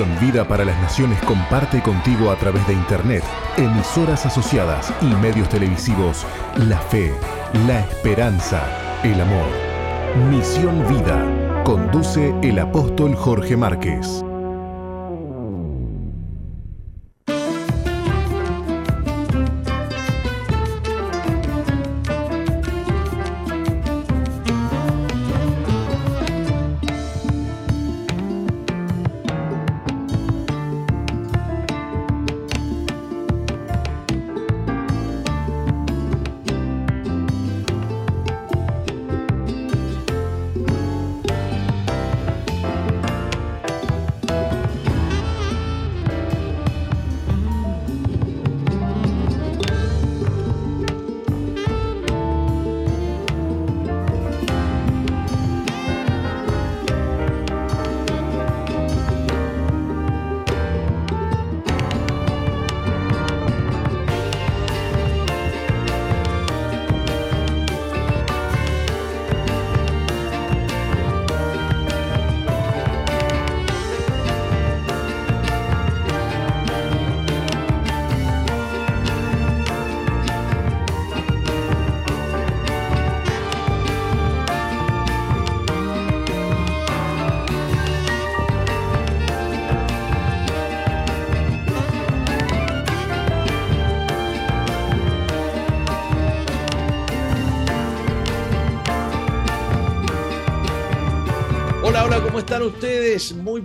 Misión Vida para las Naciones comparte contigo a través de Internet, emisoras asociadas y medios televisivos la fe, la esperanza, el amor. Misión Vida. Conduce el apóstol Jorge Márquez.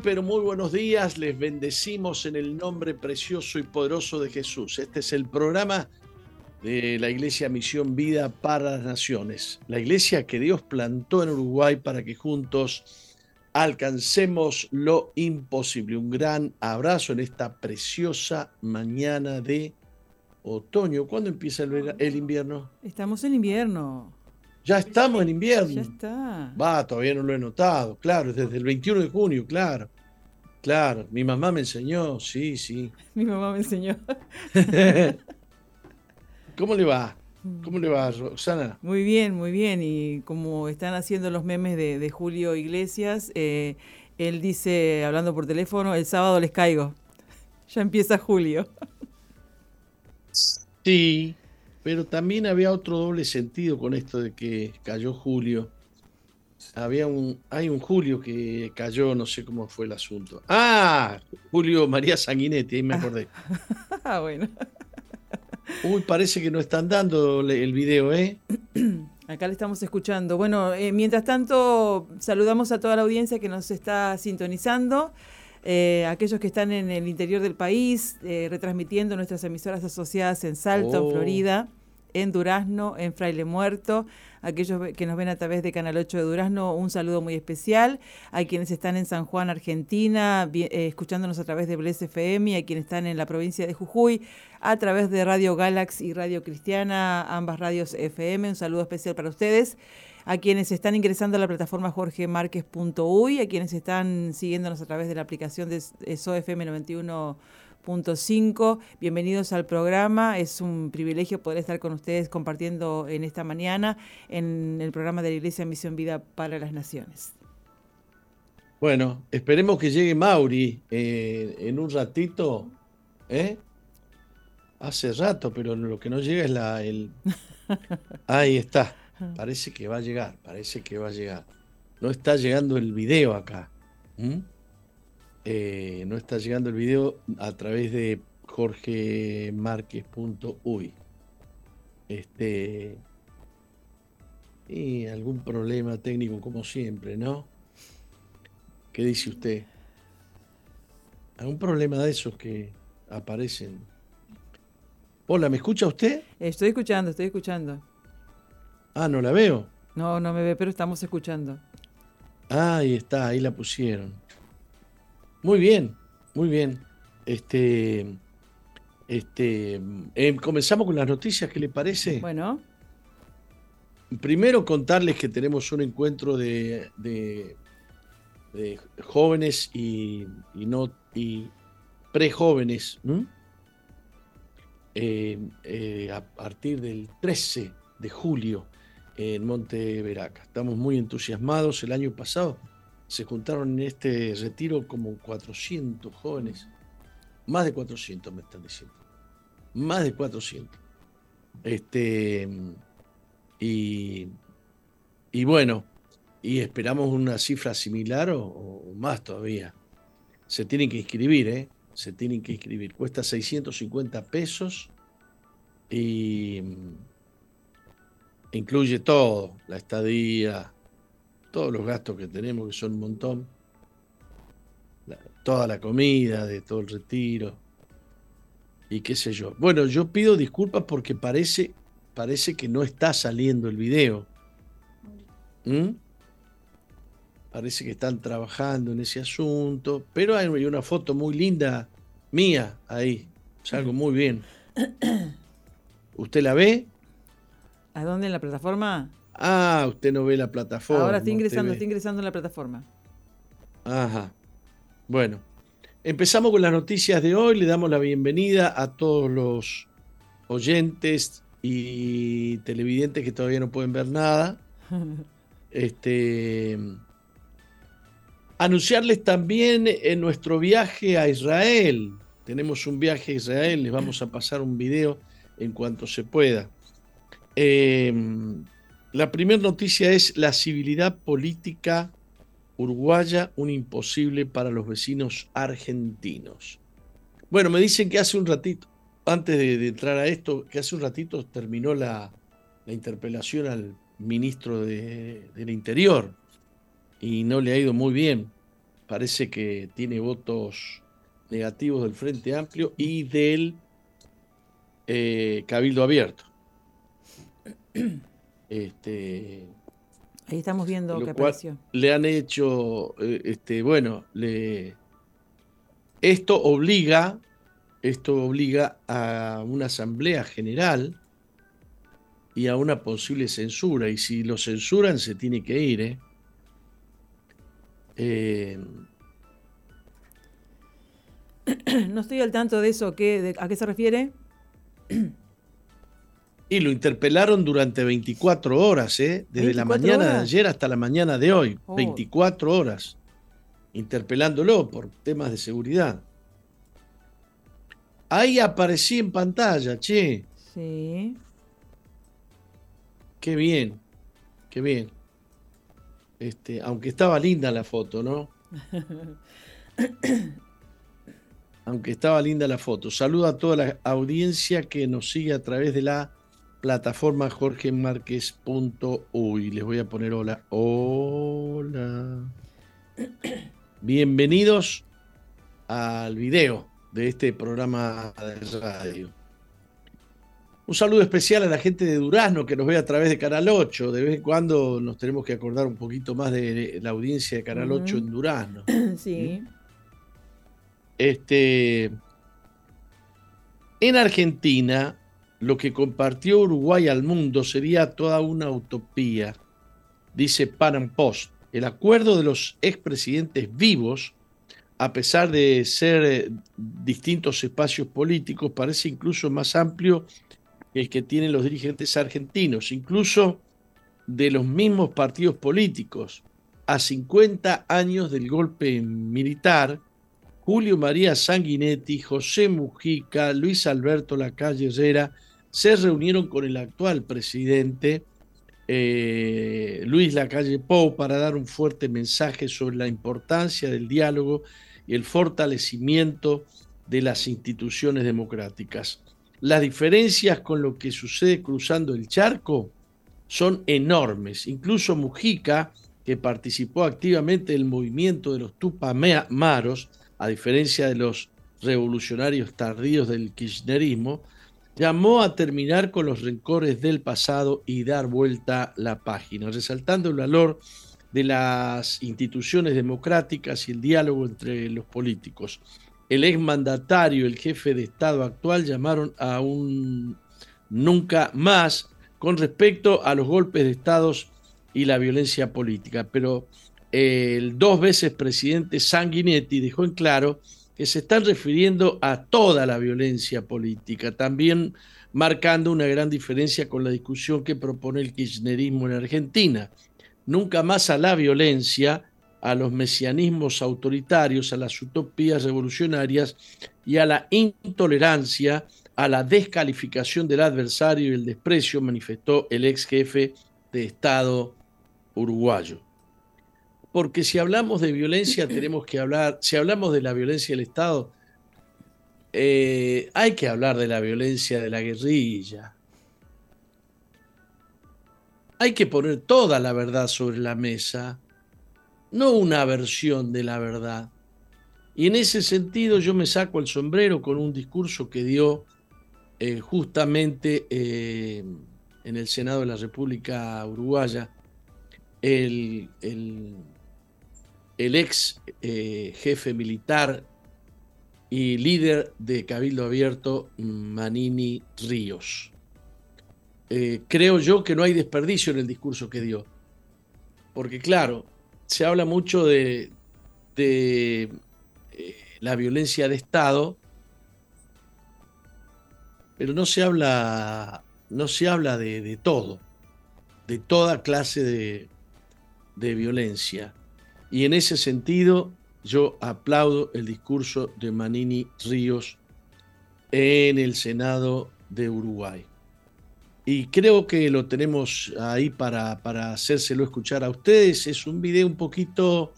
Pero muy buenos días. Les bendecimos en el nombre precioso y poderoso de Jesús. Este es el programa de la Iglesia Misión Vida para las Naciones. La iglesia que Dios plantó en Uruguay para que juntos alcancemos lo imposible. Un gran abrazo en esta preciosa mañana de otoño. ¿Cuándo empieza el, el invierno? Estamos en invierno. Ya estamos en invierno. Ya está. Va, todavía no lo he notado, claro, desde el 21 de junio, claro. Claro, mi mamá me enseñó, sí, sí. Mi mamá me enseñó. ¿Cómo le va? ¿Cómo le va, Roxana? Muy bien, muy bien. Y como están haciendo los memes de, Julio Iglesias, eh, él dice, hablando por teléfono, el sábado les caigo. Ya empieza Julio. Sí, pero también había otro doble sentido con esto de que cayó Julio. Había un, hay un Julio que cayó, no sé cómo fue el asunto. Ah, Julio María Sanguinetti, ahí me acordé. ah, bueno. Uy, parece que no están dando el video, ¿eh? Acá le estamos escuchando. Bueno, eh, mientras tanto, saludamos a toda la audiencia que nos está sintonizando. Eh, aquellos que están en el interior del país, eh, retransmitiendo nuestras emisoras asociadas en Salto, en oh. Florida, en Durazno, en Fraile Muerto. Aquellos que nos ven a través de Canal 8 de Durazno, un saludo muy especial. A quienes están en San Juan, Argentina, eh, escuchándonos a través de Bles FM, y a quienes están en la provincia de Jujuy, a través de Radio Galax y Radio Cristiana, ambas radios FM. Un saludo especial para ustedes a quienes están ingresando a la plataforma jorgemarquez.uy, a quienes están siguiéndonos a través de la aplicación de SOFM91 eh, 102.5. Bienvenidos al programa. Es un privilegio poder estar con ustedes compartiendo en esta mañana en el programa de la Iglesia Misión Vida para las Naciones. Bueno, esperemos que llegue Mauri eh, en un ratito. ¿eh? Hace rato, pero lo que no llega es la. El... Ahí está. Parece que va a llegar, parece que va a llegar. No está llegando el video acá. ¿Mm? Eh, no está llegando el video a través de jorgemarquez.uy. Este. Y algún problema técnico como siempre, ¿no? ¿Qué dice usted? ¿Algún problema de esos que aparecen? Hola, ¿me escucha usted? Estoy escuchando, estoy escuchando. Ah, no la veo. No, no me ve, pero estamos escuchando. ahí está, ahí la pusieron. Muy bien, muy bien. Este, este, em, comenzamos con las noticias, ¿qué le parece? Bueno. Primero contarles que tenemos un encuentro de, de, jóvenes y, y, no y prejóvenes eh, eh, a partir del 13 de julio en Monte Veraca. Estamos muy entusiasmados. El año pasado se juntaron en este retiro como 400 jóvenes. Más de 400 me están diciendo. Más de 400. Este, y, y bueno, y esperamos una cifra similar o, más todavía. Se tienen que inscribir, ¿eh? Se tienen que inscribir. Cuesta 650 pesos y incluye todo, la estadía, todos los gastos que tenemos, que son un montón, toda la comida de todo el retiro y qué sé yo. Bueno, yo pido disculpas porque parece, parece que no está saliendo el video. ¿Mm? Parece que están trabajando en ese asunto, pero hay una foto muy linda mía ahí. Salgo muy bien. ¿Usted la ve? ¿A dónde en la plataforma? Ah, usted no ve la plataforma. Ahora estoy ingresando, estoy ingresando en la plataforma. Ajá. Bueno, empezamos con las noticias de hoy. Le damos la bienvenida a todos los oyentes y televidentes que todavía no pueden ver nada. Este, anunciarles también en nuestro viaje a Israel. Tenemos un viaje a Israel, les vamos a pasar un video en cuanto se pueda. Em, la primera noticia es la civilidad política uruguaya, un imposible para los vecinos argentinos. Bueno, me dicen que hace un ratito, antes de, entrar a esto, que hace un ratito terminó la, interpelación al ministro del Interior y no le ha ido muy bien. Parece que tiene votos negativos del Frente Amplio y del eh, Cabildo Abierto. Este, Ahí estamos viendo que apareció. Le han hecho, eh, este, bueno, le, esto obliga, esto obliga a una asamblea general y a una posible censura. Y si lo censuran, se tiene que ir. ¿eh? eh no estoy al tanto de eso. ¿Qué, ¿A qué se refiere? Y lo interpelaron durante 24 horas, ¿eh? desde la mañana de ayer hasta la mañana de hoy. 24 horas. Interpelándolo por temas de seguridad. Ahí aparecí en pantalla, che. Sí. Qué bien, qué bien. Este, aunque estaba linda la foto, ¿no? aunque estaba linda la foto. Saludo a toda la audiencia que nos sigue a través de la plataforma jorgemarquez.uy. Les voy a poner hola. Hola. Bienvenidos al video de este programa de radio. Un saludo especial a la gente de Durazno que nos ve a través de Canal 8. De vez en cuando nos tenemos que acordar un poquito más de la audiencia de Canal 8 en Durazno. Sí. Este, en Argentina, lo que compartió Uruguay al mundo sería toda una utopía, dice Panam Post. El acuerdo de los expresidentes vivos, a pesar de ser eh, distintos espacios políticos, parece incluso más amplio que el que tienen los dirigentes argentinos, incluso de los mismos partidos políticos. A 50 años del golpe militar, Julio María Sanguinetti, José Mujica, Luis Alberto Lacalle Herrera se reunieron con el actual presidente eh, Luis Lacalle Pou para dar un fuerte mensaje sobre la importancia del diálogo y el fortalecimiento de las instituciones democráticas. Las diferencias con lo que sucede cruzando el charco son enormes. Incluso Mujica, que participó activamente del movimiento de los Tupamaros, a diferencia de los revolucionarios tardíos del kirchnerismo, llamó a terminar con los rencores del pasado y dar vuelta la página, resaltando el valor de las instituciones democráticas y el diálogo entre los políticos. El exmandatario el jefe de Estado actual llamaron a un nunca más con respecto a los golpes de Estados y la violencia política, pero el dos veces presidente Sanguinetti dejó en claro que se están refiriendo a toda la violencia política, también marcando una gran diferencia con la discusión que propone el kirchnerismo en Argentina. Nunca más a la violencia, a los mesianismos autoritarios, a las utopías revolucionarias y a la intolerancia, a la descalificación del adversario y el desprecio, manifestó el ex jefe de Estado uruguayo. Porque si hablamos de violencia, tenemos que hablar, si hablamos de la violencia del Estado, eh, hay que hablar de la violencia de la guerrilla. Hay que poner toda la verdad sobre la mesa no una versión de la verdad. Y en ese sentido yo me saco el sombrero con un discurso que dio eh, justamente eh, en el Senado de la República Uruguaya el, el, ex eh, jefe militar y líder de Cabildo Abierto, Manini Ríos. creo yo que no hay desperdicio en el discurso que dio. Porque claro, se habla mucho de, eh, la violencia de Estado, pero no se habla, no se habla de, todo, de toda clase de violencia. Y en ese sentido, yo aplaudo el discurso de Manini Ríos en el Senado de Uruguay. Y creo que lo tenemos ahí para, para hacérselo escuchar a ustedes. Es un video un poquito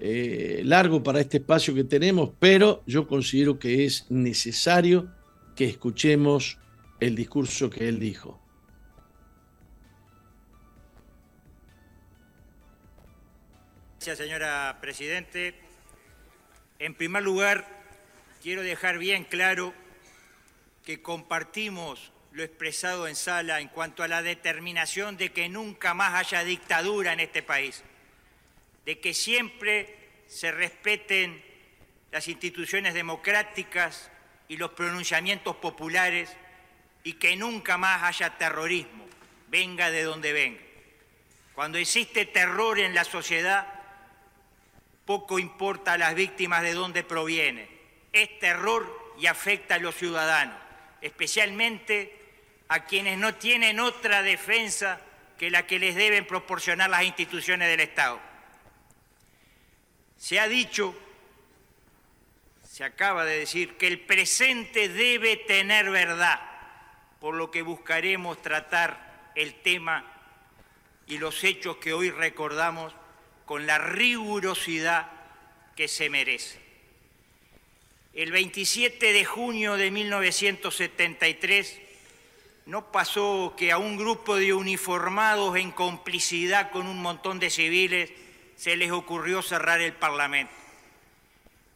eh, largo para este espacio que tenemos, pero yo considero que es necesario que escuchemos el discurso que él dijo. Gracias, señora Presidente. En primer lugar, quiero dejar bien claro que compartimos lo expresado en sala en cuanto a la determinación de que nunca más haya dictadura en este país, de que siempre se respeten las instituciones democráticas y los pronunciamientos populares y que nunca más haya terrorismo, venga de donde venga. Cuando existe terror en la sociedad, poco importa a las víctimas de dónde proviene. Es terror y afecta a los ciudadanos, especialmente a quienes no tienen otra defensa que la que les deben proporcionar las instituciones del Estado. Se ha dicho, se acaba de decir, que el presente debe tener verdad, por lo que buscaremos tratar el tema y los hechos que hoy recordamos con la rigurosidad que se merece. El 27 de junio de 1973, no pasó que a un grupo de uniformados en complicidad con un montón de civiles se les ocurrió cerrar el Parlamento.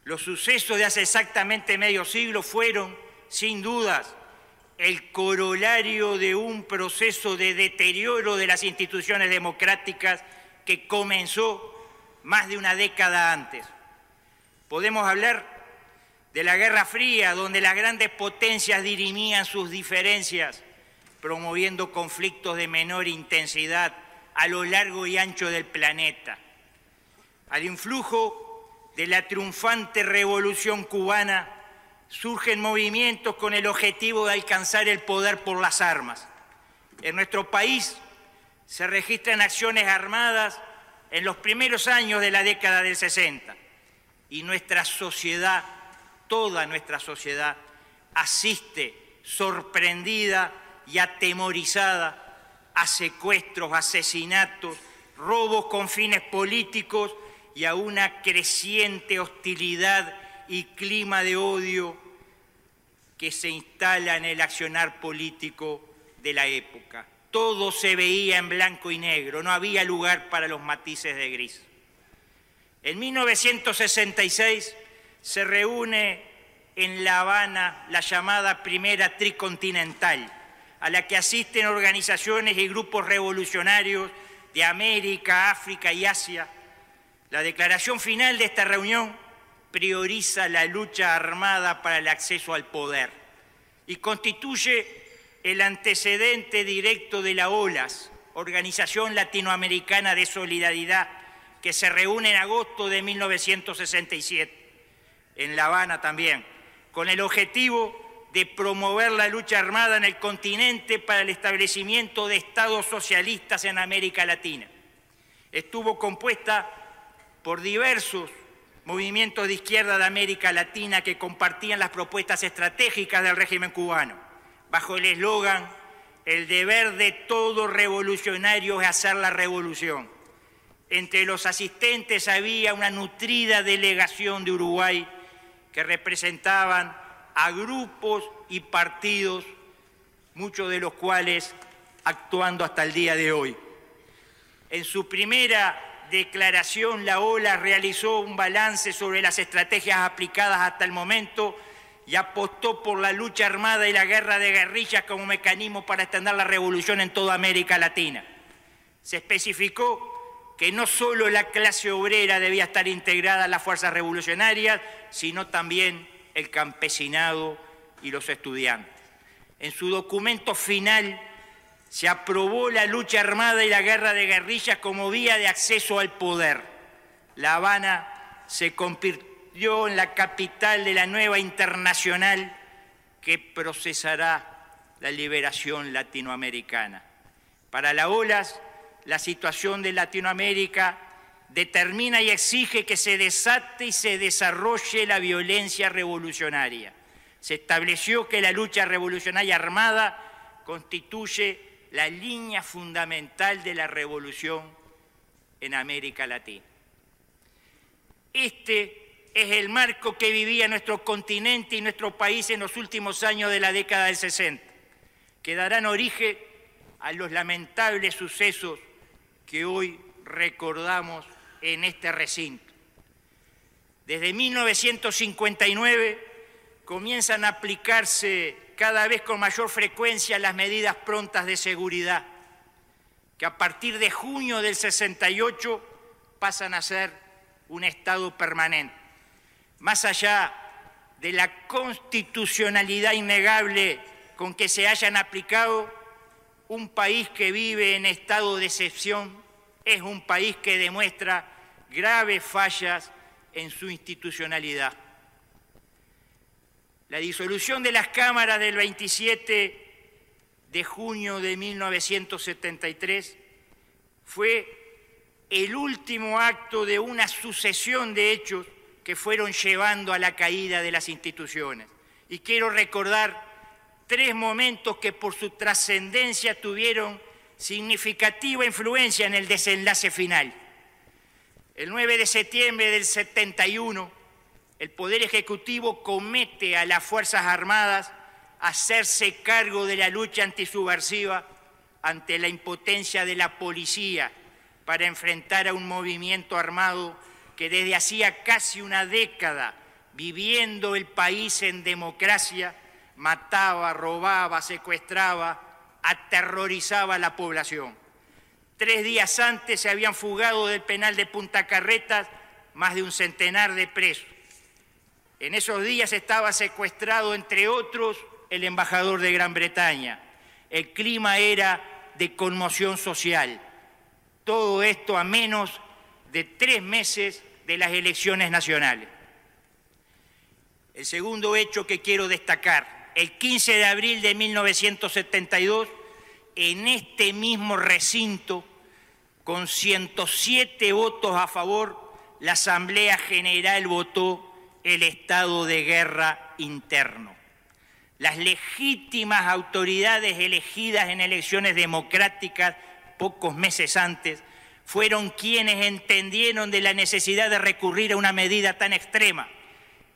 Los sucesos de hace exactamente medio siglo fueron, sin dudas, el corolario de un proceso de deterioro de las instituciones democráticas que comenzó más de una década antes. Podemos hablar de la Guerra Fría, donde las grandes potencias dirimían sus diferencias promoviendo conflictos de menor intensidad a lo largo y ancho del planeta. Al influjo de la triunfante revolución cubana surgen movimientos con el objetivo de alcanzar el poder por las armas. En nuestro país se registran acciones armadas en los primeros años de la década del 60 y nuestra sociedad, toda nuestra sociedad, asiste sorprendida y atemorizada a secuestros, asesinatos, robos con fines políticos y a una creciente hostilidad y clima de odio que se instala en el accionar político de la época. Todo se veía en blanco y negro, no había lugar para los matices de gris. En 1966 se reúne en La Habana la llamada Primera Tricontinental, a la que asisten organizaciones y grupos revolucionarios de América, África y Asia. La declaración final de esta reunión prioriza la lucha armada para el acceso al poder y constituye el antecedente directo de la OLAS, Organización Latinoamericana de Solidaridad, que se reúne en agosto de 1967, en La Habana también, con el objetivo de promover la lucha armada en el continente para el establecimiento de estados socialistas en América Latina. Estuvo compuesta por diversos movimientos de izquierda de América Latina que compartían las propuestas estratégicas del régimen cubano, bajo el eslogan, el deber de todo revolucionario es hacer la revolución. Entre los asistentes había una nutrida delegación de Uruguay que representaban a grupos y partidos, muchos de los cuales actuando hasta el día de hoy. En su primera declaración, la OLA realizó un balance sobre las estrategias aplicadas hasta el momento y apostó por la lucha armada y la guerra de guerrillas como mecanismo para extender la revolución en toda América Latina. Se especificó que no solo la clase obrera debía estar integrada a las fuerzas revolucionarias, sino también el campesinado y los estudiantes. En su documento final, se aprobó la lucha armada y la guerra de guerrillas como vía de acceso al poder. La Habana se convirtió en la capital de la nueva internacional que procesará la liberación latinoamericana. Para la OLAS, la situación de Latinoamérica determina y exige que se desate y se desarrolle la violencia revolucionaria. Se estableció que la lucha revolucionaria armada constituye la línea fundamental de la revolución en América Latina. Este es el marco que vivía nuestro continente y nuestro país en los últimos años de la década del 60, que darán origen a los lamentables sucesos que hoy recordamos en este recinto. Desde 1959 comienzan a aplicarse cada vez con mayor frecuencia las medidas prontas de seguridad, que a partir de junio del 68 pasan a ser un estado permanente. Más allá de la constitucionalidad innegable con que se hayan aplicado, un país que vive en estado de excepción es un país que demuestra graves fallas en su institucionalidad. La disolución de las cámaras del 27 de junio de 1973 fue el último acto de una sucesión de hechos que fueron llevando a la caída de las instituciones. Y quiero recordar tres momentos que por su trascendencia tuvieron significativa influencia en el desenlace final. El 9 de septiembre del 71, el Poder Ejecutivo comete a las Fuerzas Armadas hacerse cargo de la lucha antisubversiva ante la impotencia de la policía para enfrentar a un movimiento armado que desde hacía casi una década, viviendo el país en democracia, mataba, robaba, secuestraba, aterrorizaba a la población. Tres días antes se habían fugado del penal de Punta Carretas más de un centenar de presos. En esos días estaba secuestrado, entre otros, el embajador de Gran Bretaña. El clima era de conmoción social. Todo esto a menos de tres meses de las elecciones nacionales. El segundo hecho que quiero destacar, el 15 de abril de 1972, en este mismo recinto, con 107 votos a favor, la Asamblea General votó el estado de guerra interno. Las legítimas autoridades elegidas en elecciones democráticas pocos meses antes fueron quienes entendieron de la necesidad de recurrir a una medida tan extrema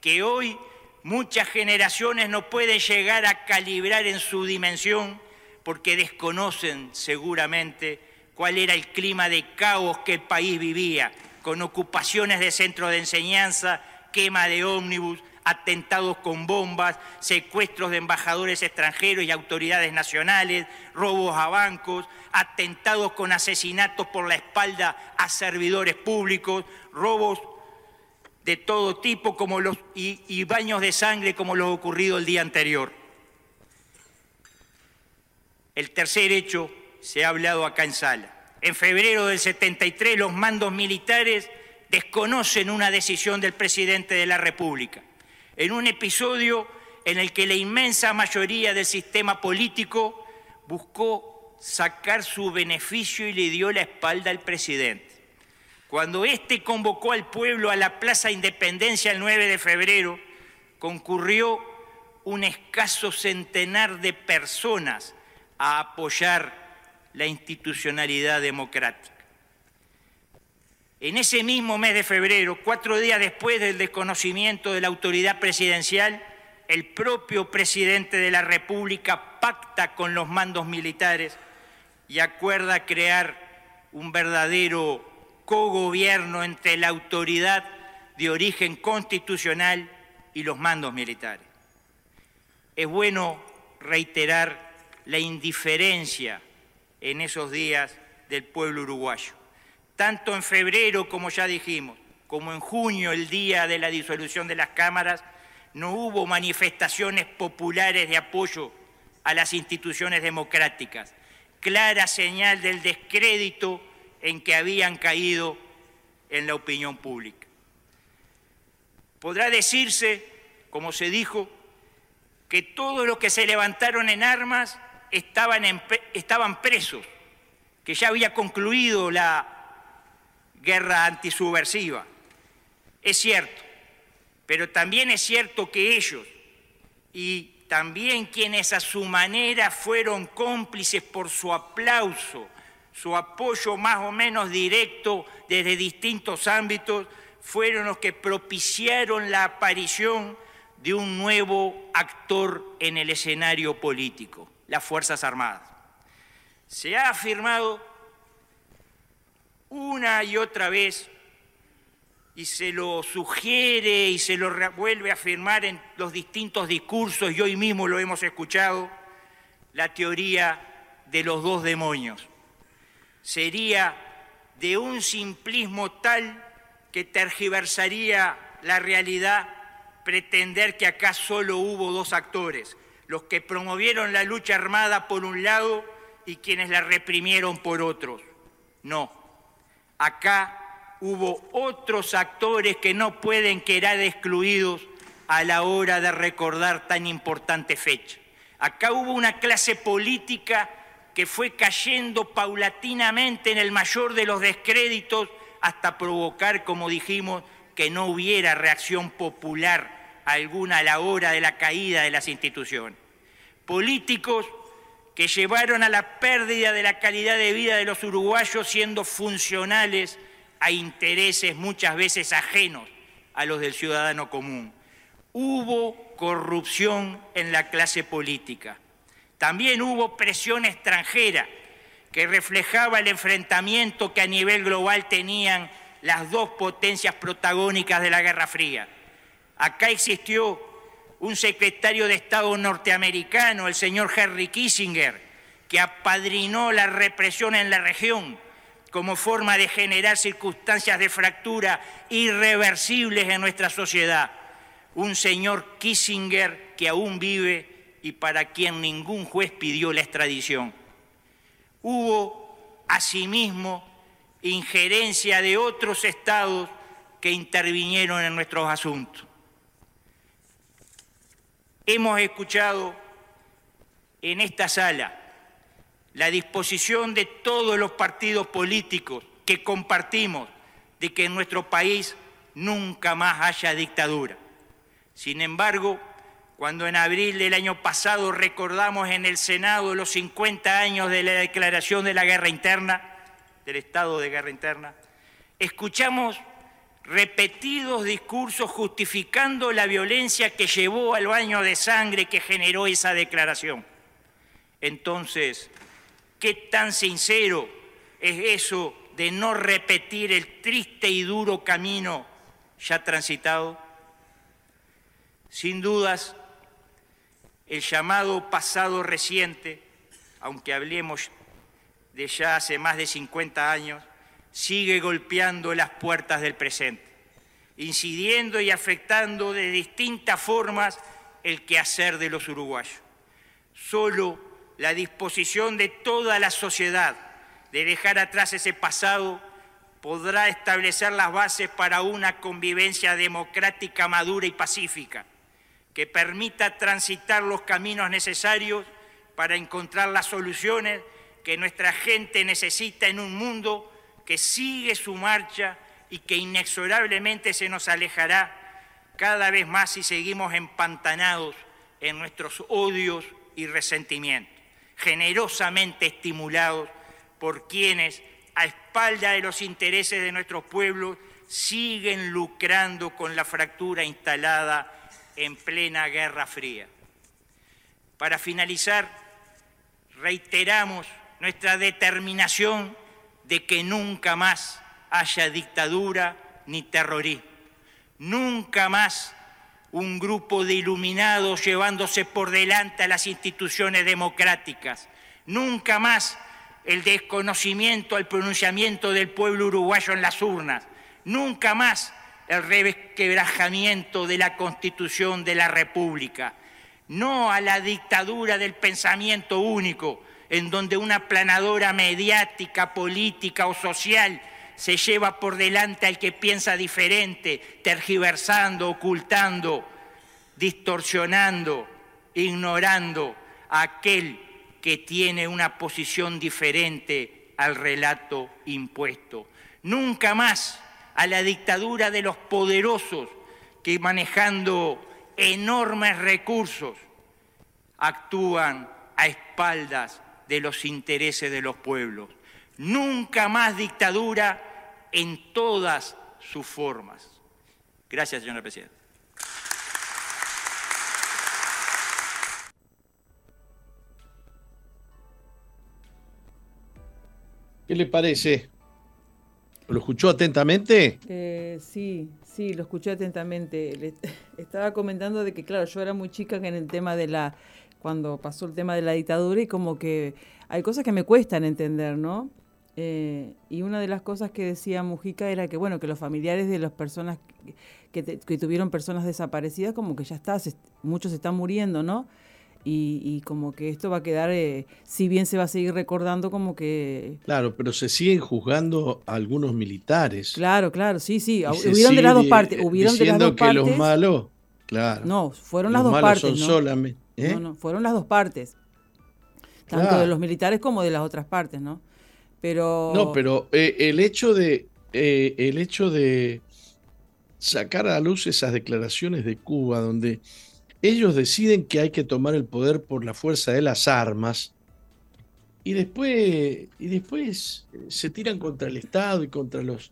que hoy muchas generaciones no pueden llegar a calibrar en su dimensión porque desconocen seguramente cuál era el clima de caos que el país vivía, con ocupaciones de centros de enseñanza, quema de ómnibus, atentados con bombas, secuestros de embajadores extranjeros y autoridades nacionales, robos a bancos, atentados con asesinatos por la espalda a servidores públicos, robos de todo tipo como los, y, y baños de sangre como los ocurridos el día anterior. El tercer hecho se ha hablado acá en sala. En febrero del 73 los mandos militares desconocen una decisión del presidente de la República, en un episodio en el que la inmensa mayoría del sistema político buscó sacar su beneficio y le dio la espalda al presidente. Cuando éste convocó al pueblo a la Plaza Independencia el 9 de febrero, concurrió un escaso centenar de personas a apoyar la institucionalidad democrática. En ese mismo mes de febrero, cuatro días después del desconocimiento de la autoridad presidencial, el propio presidente de la República pacta con los mandos militares y acuerda crear un verdadero cogobierno entre la autoridad de origen constitucional y los mandos militares. Es bueno reiterar la indiferencia en esos días del pueblo uruguayo. Tanto en febrero, como ya dijimos, como en junio, el día de la disolución de las cámaras, no hubo manifestaciones populares de apoyo a las instituciones democráticas, clara señal del descrédito en que habían caído en la opinión pública. Podrá decirse, como se dijo, que todos los que se levantaron en armas estaban, presos, que ya había concluido la guerra antisubversiva. Es cierto, pero también es cierto que ellos y también quienes a su manera fueron cómplices por su aplauso, su apoyo más o menos directo desde distintos ámbitos, fueron los que propiciaron la aparición de un nuevo actor en el escenario político, las Fuerzas Armadas. Se ha afirmado una y otra vez y se lo sugiere y se lo vuelve a afirmar en los distintos discursos, y hoy mismo lo hemos escuchado, la teoría de los dos demonios. Sería de un simplismo tal que tergiversaría la realidad pretender que acá solo hubo dos actores, los que promovieron la lucha armada por un lado y quienes la reprimieron por otros. No, acá hubo otros actores que no pueden quedar excluidos a la hora de recordar tan importante fecha. Acá hubo una clase política que fue cayendo paulatinamente en el mayor de los descréditos hasta provocar, como dijimos, que no hubiera reacción popular alguna a la hora de la caída de las instituciones. Políticos que llevaron a la pérdida de la calidad de vida de los uruguayos siendo funcionales a intereses muchas veces ajenos a los del ciudadano común. Hubo corrupción en la clase política. También hubo presión extranjera que reflejaba el enfrentamiento que a nivel global tenían las dos potencias protagónicas de la Guerra Fría. Acá existió un secretario de Estado norteamericano, el señor Henry Kissinger, que apadrinó la represión en la región como forma de generar circunstancias de fractura irreversibles en nuestra sociedad. Un señor Kissinger que aún vive y para quien ningún juez pidió la extradición. Hubo, asimismo, injerencia de otros estados que intervinieron en nuestros asuntos. Hemos escuchado en esta sala la disposición de todos los partidos políticos que compartimos de que en nuestro país nunca más haya dictadura. Sin embargo, cuando en abril del año pasado recordamos en el Senado los 50 años de la declaración de la guerra interna, del estado de guerra interna, escuchamos repetidos discursos justificando la violencia que llevó al baño de sangre que generó esa declaración. Entonces, ¿Qué tan sincero es eso de no repetir el triste y duro camino ya transitado? Sin dudas, el llamado pasado reciente, aunque hablemos de ya hace más de 50 años, sigue golpeando las puertas del presente, incidiendo y afectando de distintas formas el quehacer de los uruguayos. Solo la disposición de toda la sociedad de dejar atrás ese pasado podrá establecer las bases para una convivencia democrática, madura y pacífica, que permita transitar los caminos necesarios para encontrar las soluciones que nuestra gente necesita en un mundo que sigue su marcha y que inexorablemente se nos alejará cada vez más si seguimos empantanados en nuestros odios y resentimientos, generosamente estimulados por quienes, a espalda de los intereses de nuestros pueblos, siguen lucrando con la fractura instalada en plena Guerra Fría. Para finalizar, reiteramos nuestra determinación de que nunca más haya dictadura ni terrorismo. Nunca más un grupo de iluminados llevándose por delante a las instituciones democráticas. Nunca más el desconocimiento al pronunciamiento del pueblo uruguayo en las urnas. Nunca más el resquebrajamiento de la Constitución de la República. No a la dictadura del pensamiento único, en donde una planadora mediática, política o social se lleva por delante al que piensa diferente, tergiversando, ocultando, distorsionando, ignorando a aquel que tiene una posición diferente al relato impuesto. Nunca más a la dictadura de los poderosos que manejando enormes recursos actúan a espaldas de los intereses de los pueblos. Nunca más dictadura en todas sus formas. Gracias, señora Presidenta. ¿Qué le parece? ¿Lo escuchó atentamente? Eh, sí, sí, lo escuché atentamente. Le estaba comentando de que, claro, yo era muy chica en el tema de la, cuando pasó el tema de la dictadura y como que hay cosas que me cuestan entender, ¿no? Eh, y una de las cosas que decía Mujica era que, bueno, que los familiares de las personas que, tuvieron personas desaparecidas, como que ya está, muchos están muriendo, ¿no? Y, como que esto va a quedar, eh, si bien se va a seguir recordando, como que... Claro, pero se siguen juzgando a algunos militares. Claro, claro, sí, sí, hubieron de las dos partes. Hubieron de las dos que los malos, claro. No, fueron las dos partes. Son solamente, ¿eh? No, no, fueron las dos partes. Tanto de los militares como de las otras partes, ¿no? Pero... No, pero eh, el hecho de... el hecho de sacar a la luz esas declaraciones de Cuba donde ellos deciden que hay que tomar el poder por la fuerza de las armas y después, y después eh, se tiran contra el Estado y contra los...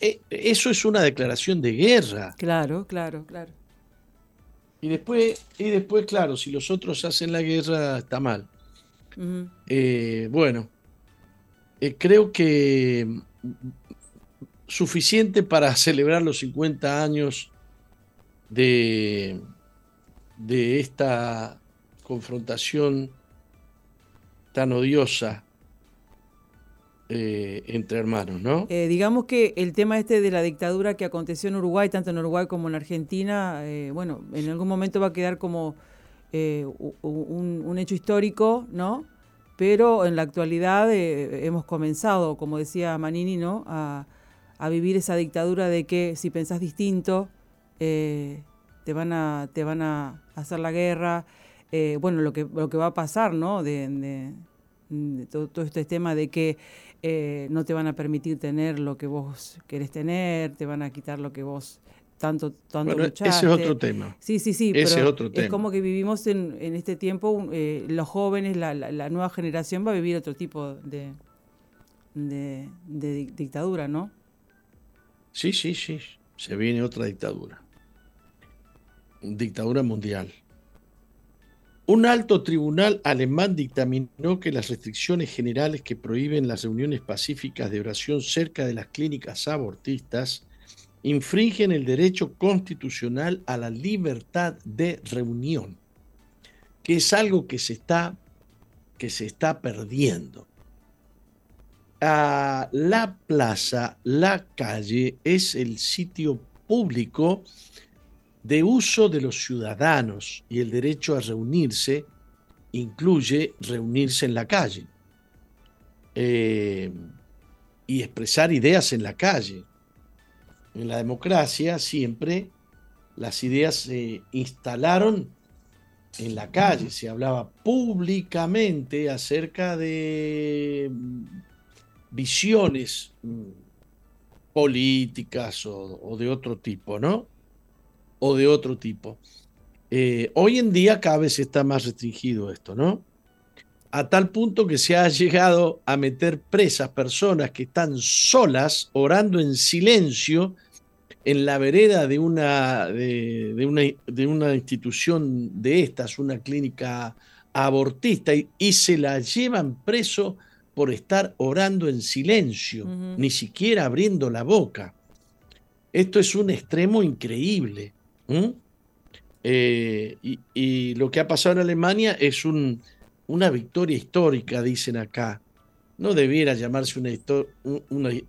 Eh, eso es una declaración de guerra. Claro, claro, claro. Y después, y después, claro, si los otros hacen la guerra, está mal. Eh, bueno, creo que mm, suficiente para celebrar los 50 años de, de esta confrontación tan odiosa eh, entre hermanos, ¿no? Eh, digamos que el tema este de la dictadura que aconteció en Uruguay, tanto en Uruguay como en Argentina, eh, bueno, en algún momento va a quedar como un, hecho histórico, ¿no? Pero en la actualidad hemos comenzado, como decía Manini, ¿no? A, vivir esa dictadura de que si pensás distinto, te van a, te van a hacer la guerra, bueno, lo que, lo que va a pasar, ¿no? De, todo, este tema de que eh, no te van a permitir tener lo que vos querés tener, te van a quitar lo que vos tanto, tanto bueno, Ese es otro tema. Sí, sí, sí. Ese es otro tema. Es como que vivimos en, en este tiempo, eh, los jóvenes, la, la, nueva generación va a vivir otro tipo de, de, de dictadura, ¿no? Sí, sí, sí. Se viene otra dictadura dictadura mundial. Un alto tribunal alemán dictaminó que las restricciones generales que prohíben las reuniones pacíficas de oración cerca de las clínicas abortistas infringen el derecho constitucional a la libertad de reunión, que es algo que se está, que se está perdiendo. La plaza, la calle, es el sitio público de uso de los ciudadanos y el derecho a reunirse incluye reunirse en la calle eh, y expresar ideas en la calle. En la democracia siempre las ideas se instalaron en la calle, se hablaba públicamente acerca de visiones mm, políticas o, de otro tipo, ¿no? O de otro tipo. Eh, hoy en día cada vez está más restringido esto, ¿no? A tal punto que se ha llegado a meter presas personas que están solas, orando en silencio, en la vereda de una, de, una, de una institución de estas, una clínica abortista, y, se la llevan preso por estar orando en silencio, ni siquiera abriendo la boca. Esto es un extremo increíble. Eh, y, lo que ha pasado en Alemania es un, una victoria histórica, dicen acá. No debiera llamarse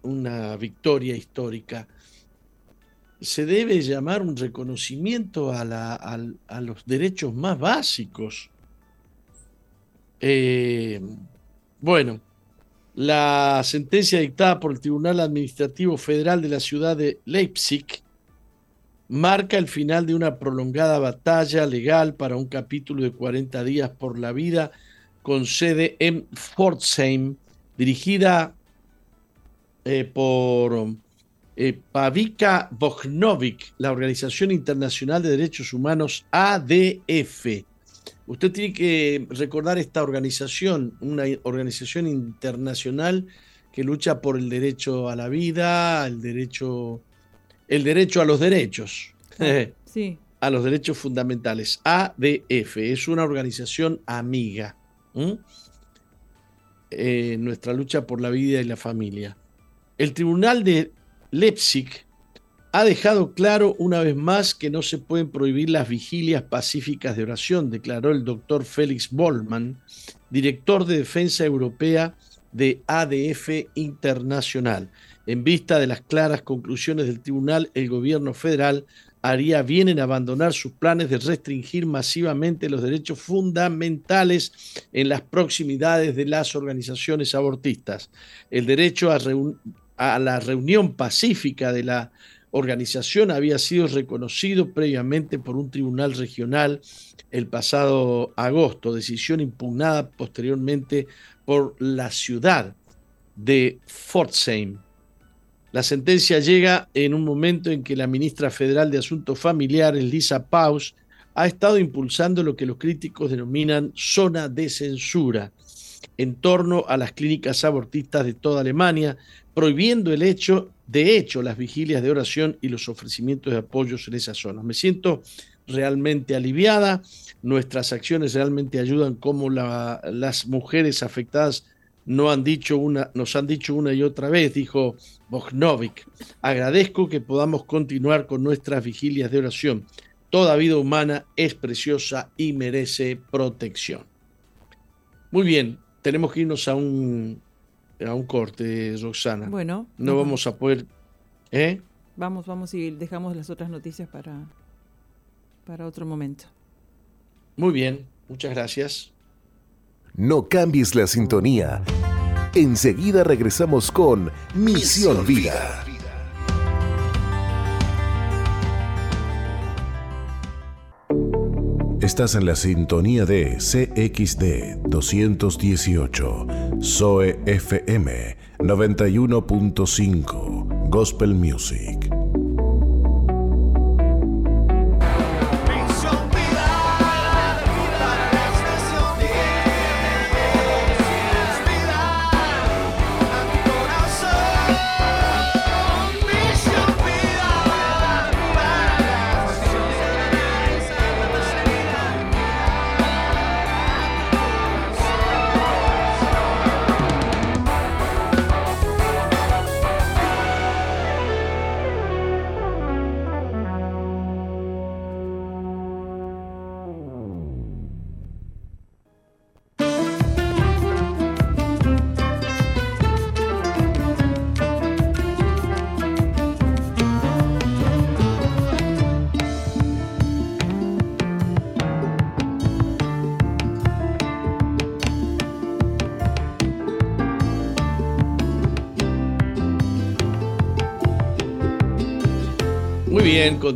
una victoria histórica se debe llamar un reconocimiento a, los derechos más básicos. Eh, bueno, la sentencia dictada por el Tribunal Administrativo Federal de la ciudad de Leipzig marca el final de una prolongada batalla legal para un capítulo de 40 días por la vida con sede en Pforzheim, dirigida eh, por eh, Pavika Bognovic, la Organización Internacional de Derechos Humanos ADF. Usted tiene que recordar esta organización, una organización internacional que lucha por el derecho a la vida, el derecho, el derecho a los derechos, sí. a los derechos fundamentales. ADF es una organización amiga. Eh, nuestra lucha por la vida y la familia. El Tribunal de Leipzig ha dejado claro una vez más que no se pueden prohibir las vigilias pacíficas de oración, declaró el doctor Félix Bollman, director de Defensa Europea de ADF Internacional. En vista de las claras conclusiones del tribunal, el gobierno federal haría bien en abandonar sus planes de restringir masivamente los derechos fundamentales en las proximidades de las organizaciones abortistas. El derecho a, la reunión pacífica de la organización había sido reconocido previamente por un tribunal regional el pasado agosto, decisión impugnada posteriormente por la ciudad de Pforzheim. La sentencia llega en un momento en que la ministra federal de Asuntos Familiares, Lisa Paus, ha estado impulsando lo que los críticos denominan zona de censura en torno a las clínicas abortistas de toda Alemania, prohibiendo el hecho, de hecho, las vigilias de oración y los ofrecimientos de apoyos en esas zonas. Me siento realmente aliviada, nuestras acciones realmente ayudan como las mujeres afectadas no han dicho una, nos han dicho una y otra vez, dijo Bognovic. Agradezco que podamos continuar con nuestras vigilias de oración. Toda vida humana es preciosa y merece protección. Muy bien, tenemos que irnos a un a un corte, Roxana. Bueno. No vamos a poder... ¿eh? Vamos, vamos y dejamos las otras noticias para, para otro momento. Muy bien, muchas gracias. No cambies la sintonía. Enseguida regresamos con Misión Vida. Estás en la sintonía de CXD 218, SOE FM 91.5, Gospel Music.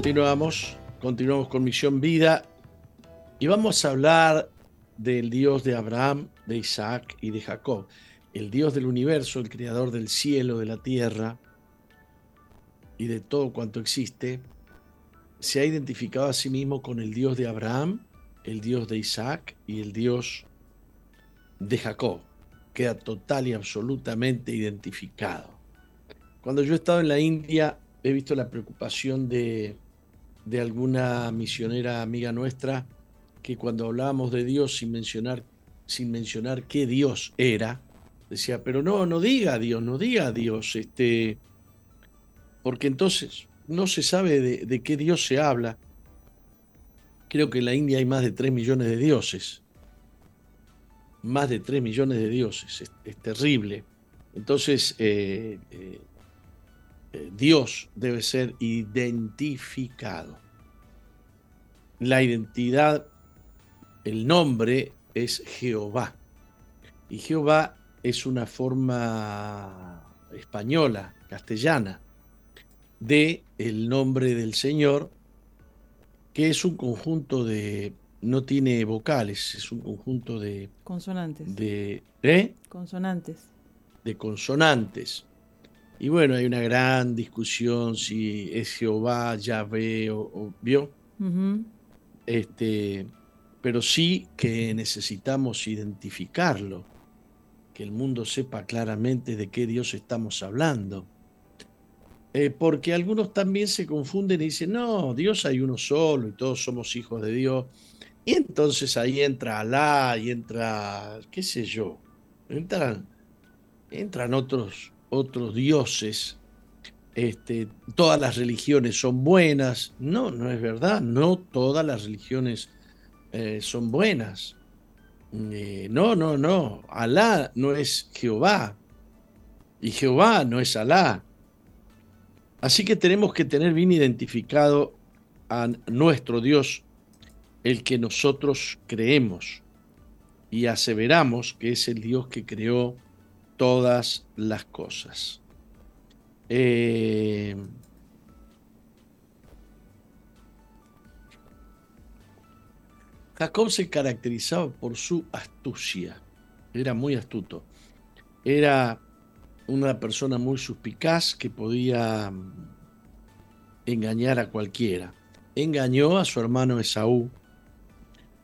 Continuamos, continuamos con Misión Vida y vamos a hablar del Dios de Abraham, de Isaac y de Jacob. el Dios del universo, el creador del cielo, de la tierra y de todo cuanto existe, se ha identificado a sí mismo con el Dios de Abraham, el Dios de Isaac y el Dios de Jacob. Queda total y absolutamente identificado. Cuando yo he estado en la India, he visto la preocupación de, de alguna misionera amiga nuestra que cuando hablábamos de Dios sin mencionar, sin mencionar qué Dios era, decía, pero no, no diga Dios, no diga Dios, este, porque entonces no se sabe de, qué Dios se habla. Creo que en la India hay más de 3 millones de dioses. Más de 3 millones de dioses. Es, terrible. Entonces, eh, eh, eh, Dios debe ser identificado. La identidad, el nombre es Jehová. Y Jehová es una forma española, castellana, de el nombre del Señor, que es un conjunto de, no tiene vocales, es un conjunto de... Consonantes. De, ¿eh? Consonantes. De consonantes. Y bueno, hay una gran discusión si es Jehová, Yahvé o, o ¿vio? este, pero sí que necesitamos identificarlo, que el mundo sepa claramente de qué Dios estamos hablando. Eh, porque algunos también se confunden y dicen, no, Dios hay uno solo y todos somos hijos de Dios. Y entonces ahí entra Alá y entra, qué sé yo, entran, entran otros, otros dioses. Este, todas las religiones son buenas. No, no es verdad. No todas las religiones eh, son buenas. Eh, no, no, no. Alá no es Jehová. Y Jehová no es Alá. Así que tenemos que tener bien identificado a nuestro Dios, el que nosotros creemos y aseveramos que es el Dios que creó todas las cosas. Eh, Jacob se caracterizaba por su astucia, era muy astuto, era una persona muy suspicaz que podía mm, engañar a cualquiera. Engañó a su hermano Esaú,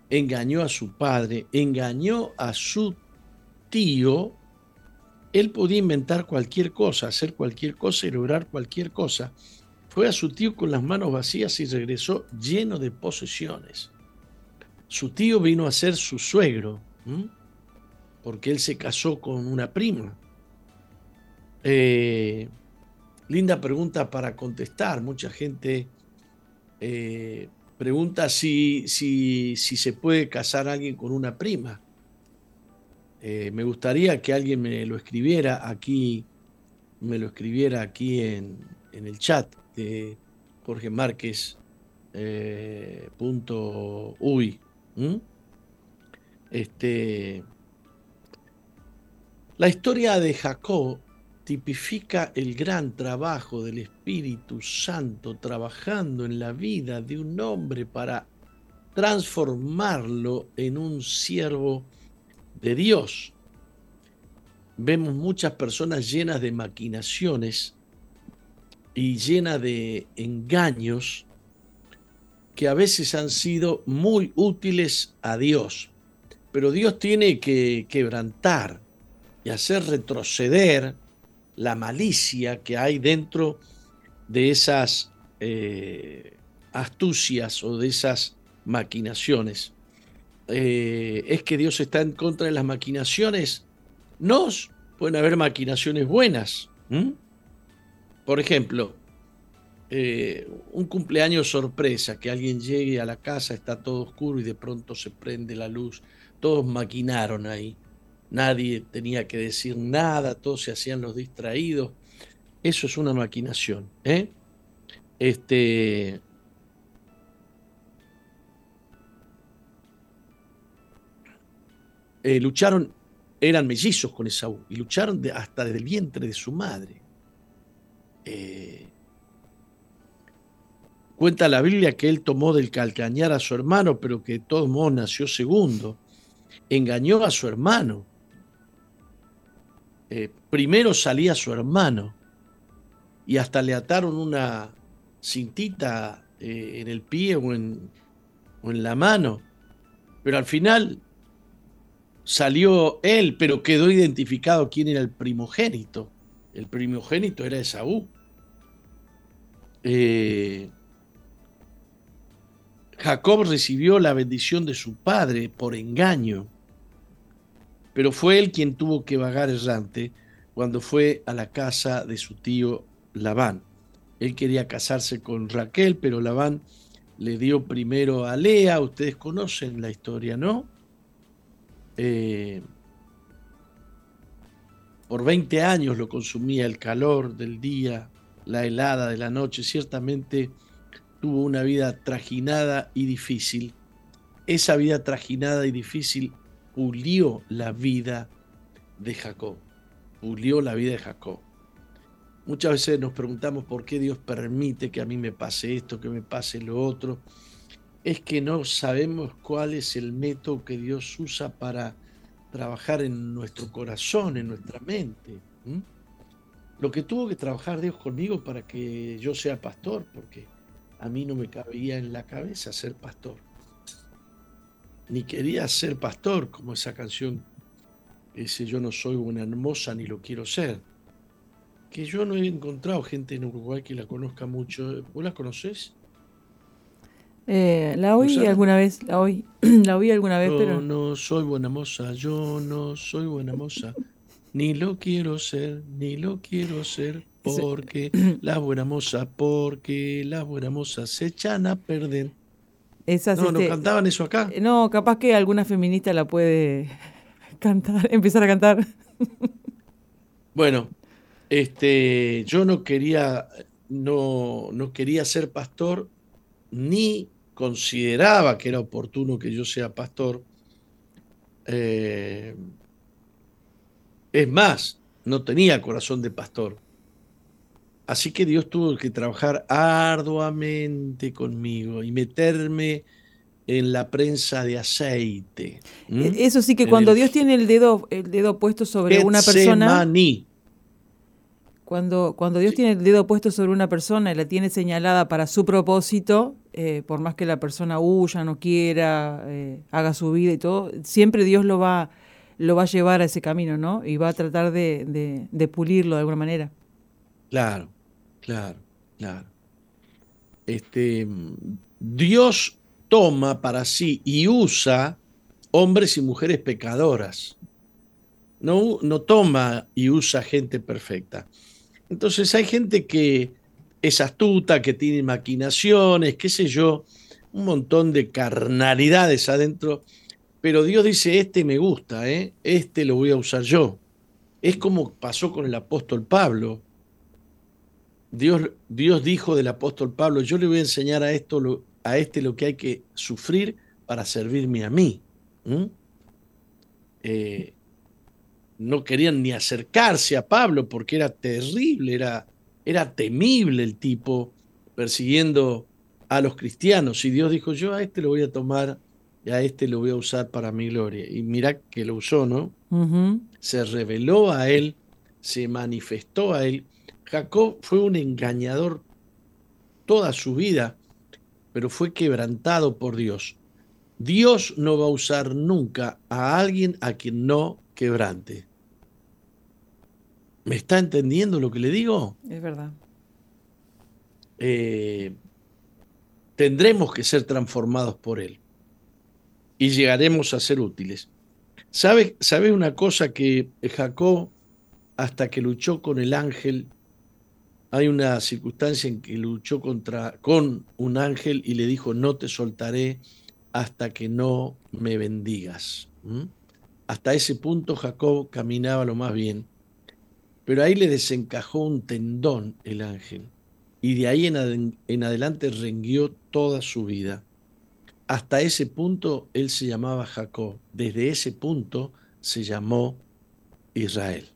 engañó a su padre, engañó a su tío. Él podía inventar cualquier cosa, hacer cualquier cosa y lograr cualquier cosa. Fue a su tío con las manos vacías y regresó lleno de posesiones. Su tío vino a ser su suegro, porque él se casó con una prima. Eh, linda pregunta para contestar. Mucha gente eh, pregunta si, si, si, se puede casar alguien con una prima. Eh, me gustaría que alguien me lo escribiera aquí, me lo escribiera aquí en, el chat de Jorge Márquez. punto uy. Este, la historia de Jacob tipifica el gran trabajo del Espíritu Santo trabajando en la vida de un hombre para transformarlo en un siervo de Dios. Vemos muchas personas llenas de maquinaciones y llenas de engaños que a veces han sido muy útiles a Dios. Pero Dios tiene que quebrantar y hacer retroceder la malicia que hay dentro de esas eh, astucias o de esas maquinaciones. Eh, es que Dios está en contra de las maquinaciones. No pueden haber maquinaciones buenas. Por ejemplo, eh, un cumpleaños sorpresa, que alguien llegue a la casa, está todo oscuro y de pronto se prende la luz. Todos maquinaron ahí nadie tenía que decir nada, todos se hacían los distraídos. Eso es una maquinación. ¿eh? Este, eh, lucharon, eran mellizos con Esaú y lucharon hasta desde el vientre de su madre. Eh, cuenta la Biblia que él tomó del calcañar a su hermano, pero que de todos modos nació segundo. Engañó a su hermano eh, primero salía su hermano y hasta le ataron una cintita en el pie o en, o en la mano. Pero al final salió él, pero quedó identificado quién era el primogénito. El primogénito era Esaú. Eh, Jacob recibió la bendición de su padre por engaño, pero fue él quien tuvo que vagar errante cuando fue a la casa de su tío Labán. Él quería casarse con Raquel, pero Labán le dio primero a Lea. Ustedes conocen la historia, ¿no? Eh, por 20 años lo consumía el calor del día, la helada de la noche. Ciertamente tuvo una vida trajinada y difícil. Esa vida trajinada y difícil pulió la vida de Jacob. Pulió la vida de Jacob. Muchas veces nos preguntamos por qué Dios permite que a mí me pase esto, que me pase lo otro. Es que no sabemos cuál es el método que Dios usa para trabajar en nuestro corazón, en nuestra mente. Lo que tuvo que trabajar Dios conmigo para que yo sea pastor, porque a mí no me cabía en la cabeza ser pastor. Ni quería ser pastor, como esa canción, ese yo no soy una hermosa ni lo quiero ser que yo no he encontrado gente en Uruguay que la conozca mucho. ¿Vos la conoces? Eh, la oí alguna vez, la oí, la oí alguna vez, yo pero. no soy buena moza, yo no soy buena moza. Ni lo quiero ser, ni lo quiero ser, porque la buena moza, porque la buena moza se echan a perder. Esas, no, ¿no este, cantaban eso acá? Eh, no, capaz que alguna feminista la puede cantar, empezar a cantar. Bueno, este, yo no quería, no, no quería ser pastor, ni consideraba que era oportuno que yo sea pastor. Eh, es más, no tenía corazón de pastor. Así que Dios tuvo que trabajar arduamente conmigo y meterme en la prensa de aceite. E, eso sí que cuando Dios tiene el dedo, el dedo puesto sobre una persona. Cuando, cuando Dios tiene el dedo puesto sobre una persona y la tiene señalada para su propósito, eh, por más que la persona huya, no quiera, eh, haga su vida y todo, siempre Dios lo va, lo va a llevar a ese camino, ¿no? Y va a tratar de, de pulirlo de alguna manera. Claro, claro, claro. Este, Dios toma para sí y usa hombres y mujeres pecadoras. No, no toma y usa gente perfecta. Entonces hay gente que es astuta, que tiene maquinaciones, qué sé yo, un montón de carnalidades adentro, pero Dios dice, este me gusta, ¿eh? este lo voy a usar yo. Es como pasó con el apóstol Pablo. Dios, Dios dijo del apóstol Pablo, yo le voy a enseñar a, esto, a este lo que hay que sufrir para servirme a mí no querían ni acercarse a Pablo porque era terrible, era, era temible el tipo persiguiendo a los cristianos. Y Dios dijo, yo a este lo voy a tomar y a este lo voy a usar para mi gloria. Y mira que lo usó, ¿no? Se reveló a él, se manifestó a él. Jacob fue un engañador toda su vida, pero fue quebrantado por Dios. Dios no va a usar nunca a alguien a quien no quebrante. ¿Me está entendiendo lo que le digo? Es verdad. Eh, tendremos que ser transformados por Él y llegaremos a ser útiles. ¿Sabe, ¿Sabe una cosa que Jacob, hasta que luchó con el ángel, hay una circunstancia en que luchó contra, con un ángel y le dijo, no te soltaré hasta que no me bendigas. Hasta ese punto Jacob caminaba lo más bien pero ahí le desencajó un tendón el ángel y de ahí en, adelante renguió toda su vida. Hasta ese punto él se llamaba Jacob, desde ese punto se llamó Israel.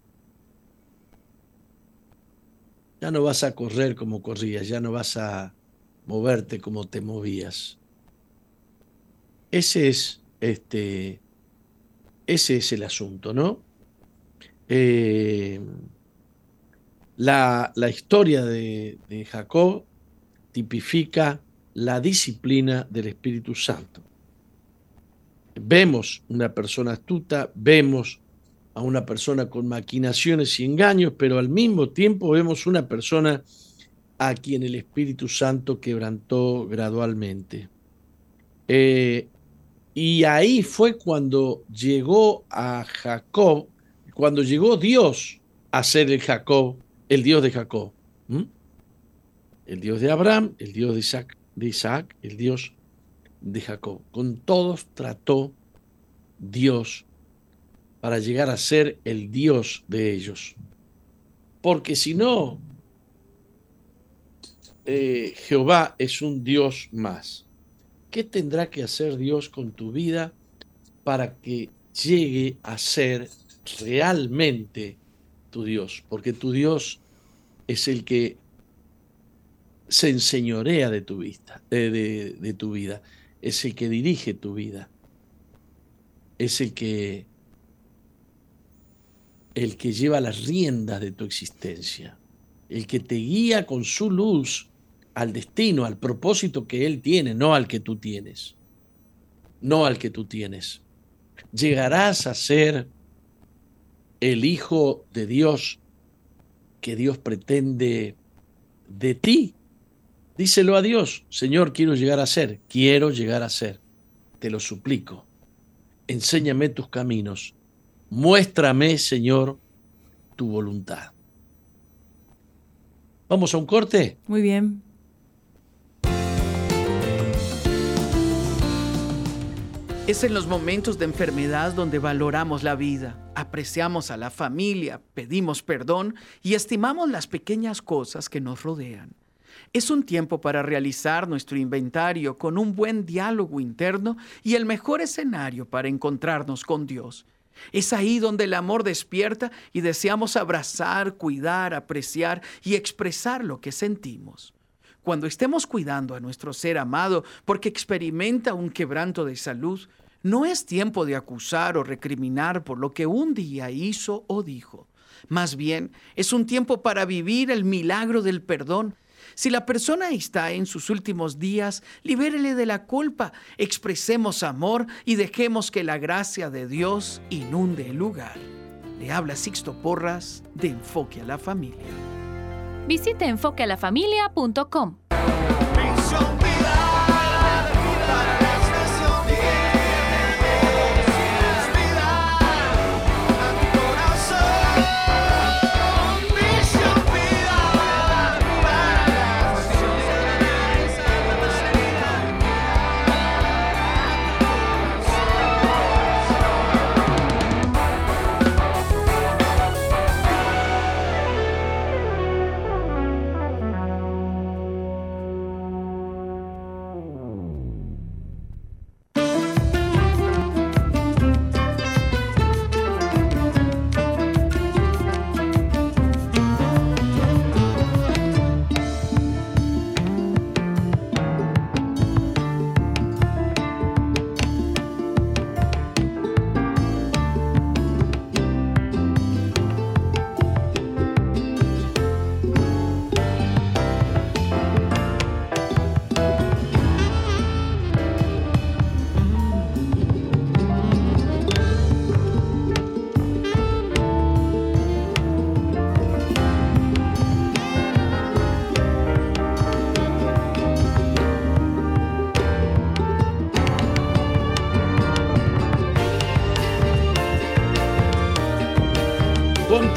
Ya no vas a correr como corrías, ya no vas a moverte como te movías. Ese es este ese es el asunto, ¿no? eh, la, historia de, Jacob tipifica la disciplina del Espíritu Santo. Vemos una persona astuta, vemos a una persona con maquinaciones y engaños, pero al mismo tiempo vemos una persona a quien el Espíritu Santo quebrantó gradualmente. Eh, y ahí fue cuando llegó a Jacob, cuando llegó Dios a ser el Jacob, el Dios de Jacob. El Dios de Abraham, el Dios de Isaac, de Isaac, el Dios de Jacob. Con todos trató Dios para llegar a ser el Dios de ellos. Porque si no, eh, Jehová es un Dios más. ¿Qué tendrá que hacer Dios con tu vida para que llegue a ser realmente tu Dios? Porque tu Dios es el que se enseñorea de tu, vista, de, de tu vida, es el que dirige tu vida, es el que, el que lleva las riendas de tu existencia, el que te guía con su luz al destino, al propósito que Él tiene, no al que tú tienes. No al que tú tienes. Llegarás a ser el Hijo de Dios que Dios pretende de ti. Díselo a Dios, Señor, quiero llegar a ser, quiero llegar a ser. Te lo suplico. Enséñame tus caminos. Muéstrame, Señor, tu voluntad. ¿Vamos a un corte? Muy bien. Es en los momentos de enfermedad donde valoramos la vida, apreciamos a la familia, pedimos perdón y estimamos las pequeñas cosas que nos rodean. Es un tiempo para realizar nuestro inventario con un buen diálogo interno y el mejor escenario para encontrarnos con Dios. Es ahí donde el amor despierta y deseamos abrazar, cuidar, apreciar y expresar lo que sentimos. Cuando estemos cuidando a nuestro ser amado porque experimenta un quebranto de salud, no es tiempo de acusar o recriminar por lo que un día hizo o dijo. Más bien, es un tiempo para vivir el milagro del perdón. Si la persona está en sus últimos días, libérele de la culpa, expresemos amor y dejemos que la gracia de Dios inunde el lugar. Le habla Sixto Porras de Enfoque a la Familia. Visite enfoquealafamilia.com.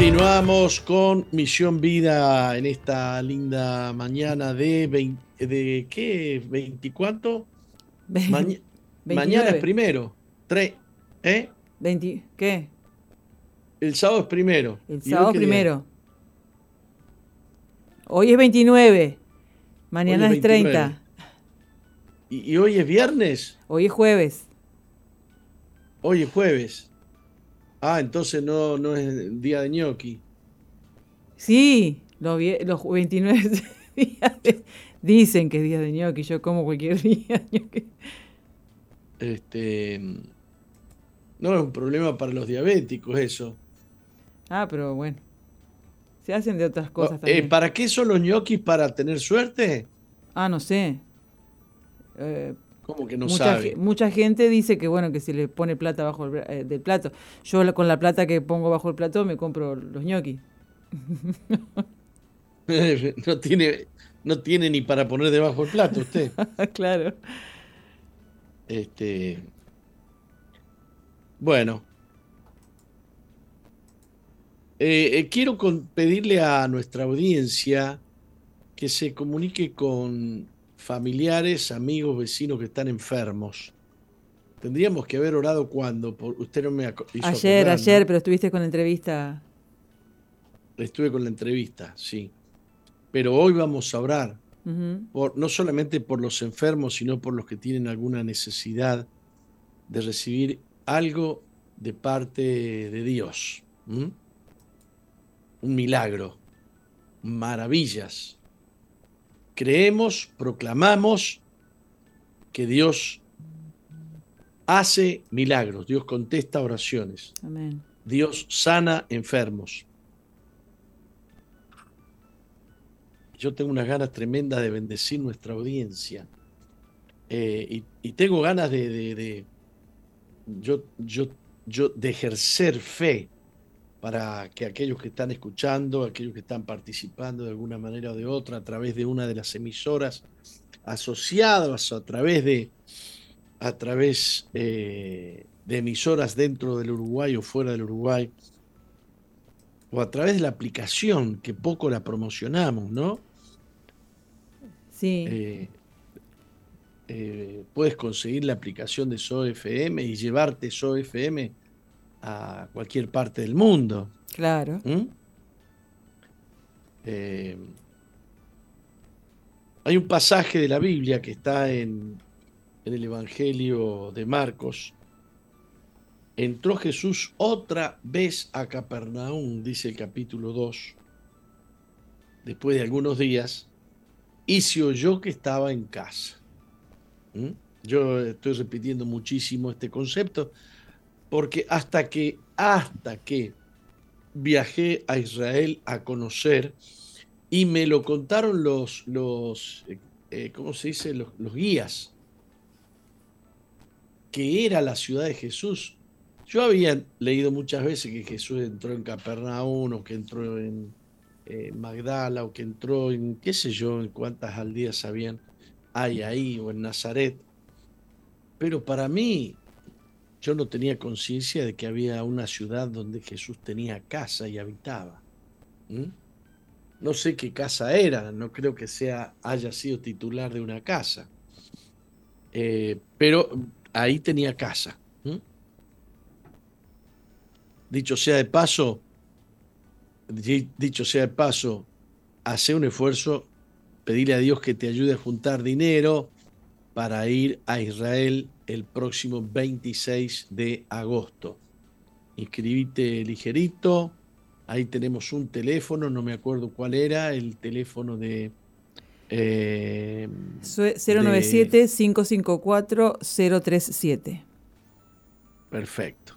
Continuamos con Misión Vida en esta linda mañana de, de ¿qué? ¿24? mañana es primero. Tres, ¿eh? ¿Qué? El sábado es primero. El sábado primero. Hoy es 29. Mañana es, 30. ¿Y hoy es viernes? Hoy es jueves. Hoy es jueves. Ah, entonces no, no es día de ñoqui. Sí, los, los 29 días dicen que es día de ñoqui. Yo como cualquier día. Este, no es un problema para los diabéticos eso. Ah, pero bueno. Se hacen de otras cosas Eh, también. ¿Para qué son los ñoquis? ¿Para tener suerte? Ah, no sé. Eh, ¿Cómo que no mucha, sabe? mucha gente dice que bueno que si le pone plata bajo el eh, del plato. Yo con la plata que pongo bajo el plato me compro los ñoquis. no, tiene, no tiene ni para poner debajo el plato usted. claro. Este, bueno. Eh, eh, quiero con- pedirle a nuestra audiencia que se comunique con familiares, amigos, vecinos que están enfermos. Tendríamos que haber orado cuando, por, usted no me hizo Ayer, acordar, ¿no? ayer, pero estuviste con la entrevista. Estuve con la entrevista, sí. Pero hoy vamos a orar, por, no solamente por los enfermos, sino por los que tienen alguna necesidad de recibir algo de parte de Dios. Un milagro, maravillas. Creemos, proclamamos que Dios hace milagros, Dios contesta oraciones, Amén. Dios sana enfermos. Yo tengo unas ganas tremendas de bendecir nuestra audiencia. Eh, y, y tengo ganas de, de- de- yo, yo, yo, de ejercer fe para que aquellos que están escuchando, aquellos que están participando de alguna manera o de otra a través de una de las emisoras asociadas, a través de, a través eh, de emisoras dentro del Uruguay o fuera del Uruguay, o a través de la aplicación, que poco la promocionamos, ¿no? Sí. Eh, eh, puedes conseguir la aplicación de SoFM y llevarte SoFM a cualquier parte del mundo. Claro. ¿Mm? Eh, hay un pasaje de la Biblia que está en, en el Evangelio de Marcos. Entró Jesús otra vez a Capernaum, dice el capítulo 2, después de algunos días, y se oyó que estaba en casa. ¿Mm? Yo estoy repitiendo muchísimo este concepto, porque hasta que, hasta que viajé a Israel a conocer y me lo contaron los, los eh, eh, ¿cómo se dice? Los, guías, que era la ciudad de Jesús. Yo había leído muchas veces que Jesús entró en Capernaum o que entró en eh, Magdala o que entró en, qué sé yo, en cuántas aldeas habían, hay ahí o en Nazaret. Pero para mí, yo no tenía conciencia de que había una ciudad donde Jesús tenía casa y habitaba. No sé qué casa era, no creo que sea, haya sido titular de una casa. Eh, pero ahí tenía casa. Dicho sea de paso, di- dicho sea de paso, hace un esfuerzo, pedirle a Dios que te ayude a juntar dinero para ir a Israel el próximo 26 de agosto. Inscribite ligerito, ahí tenemos un teléfono, no me acuerdo cuál era, el teléfono de... eh, Sue- 097-554-037. Perfecto.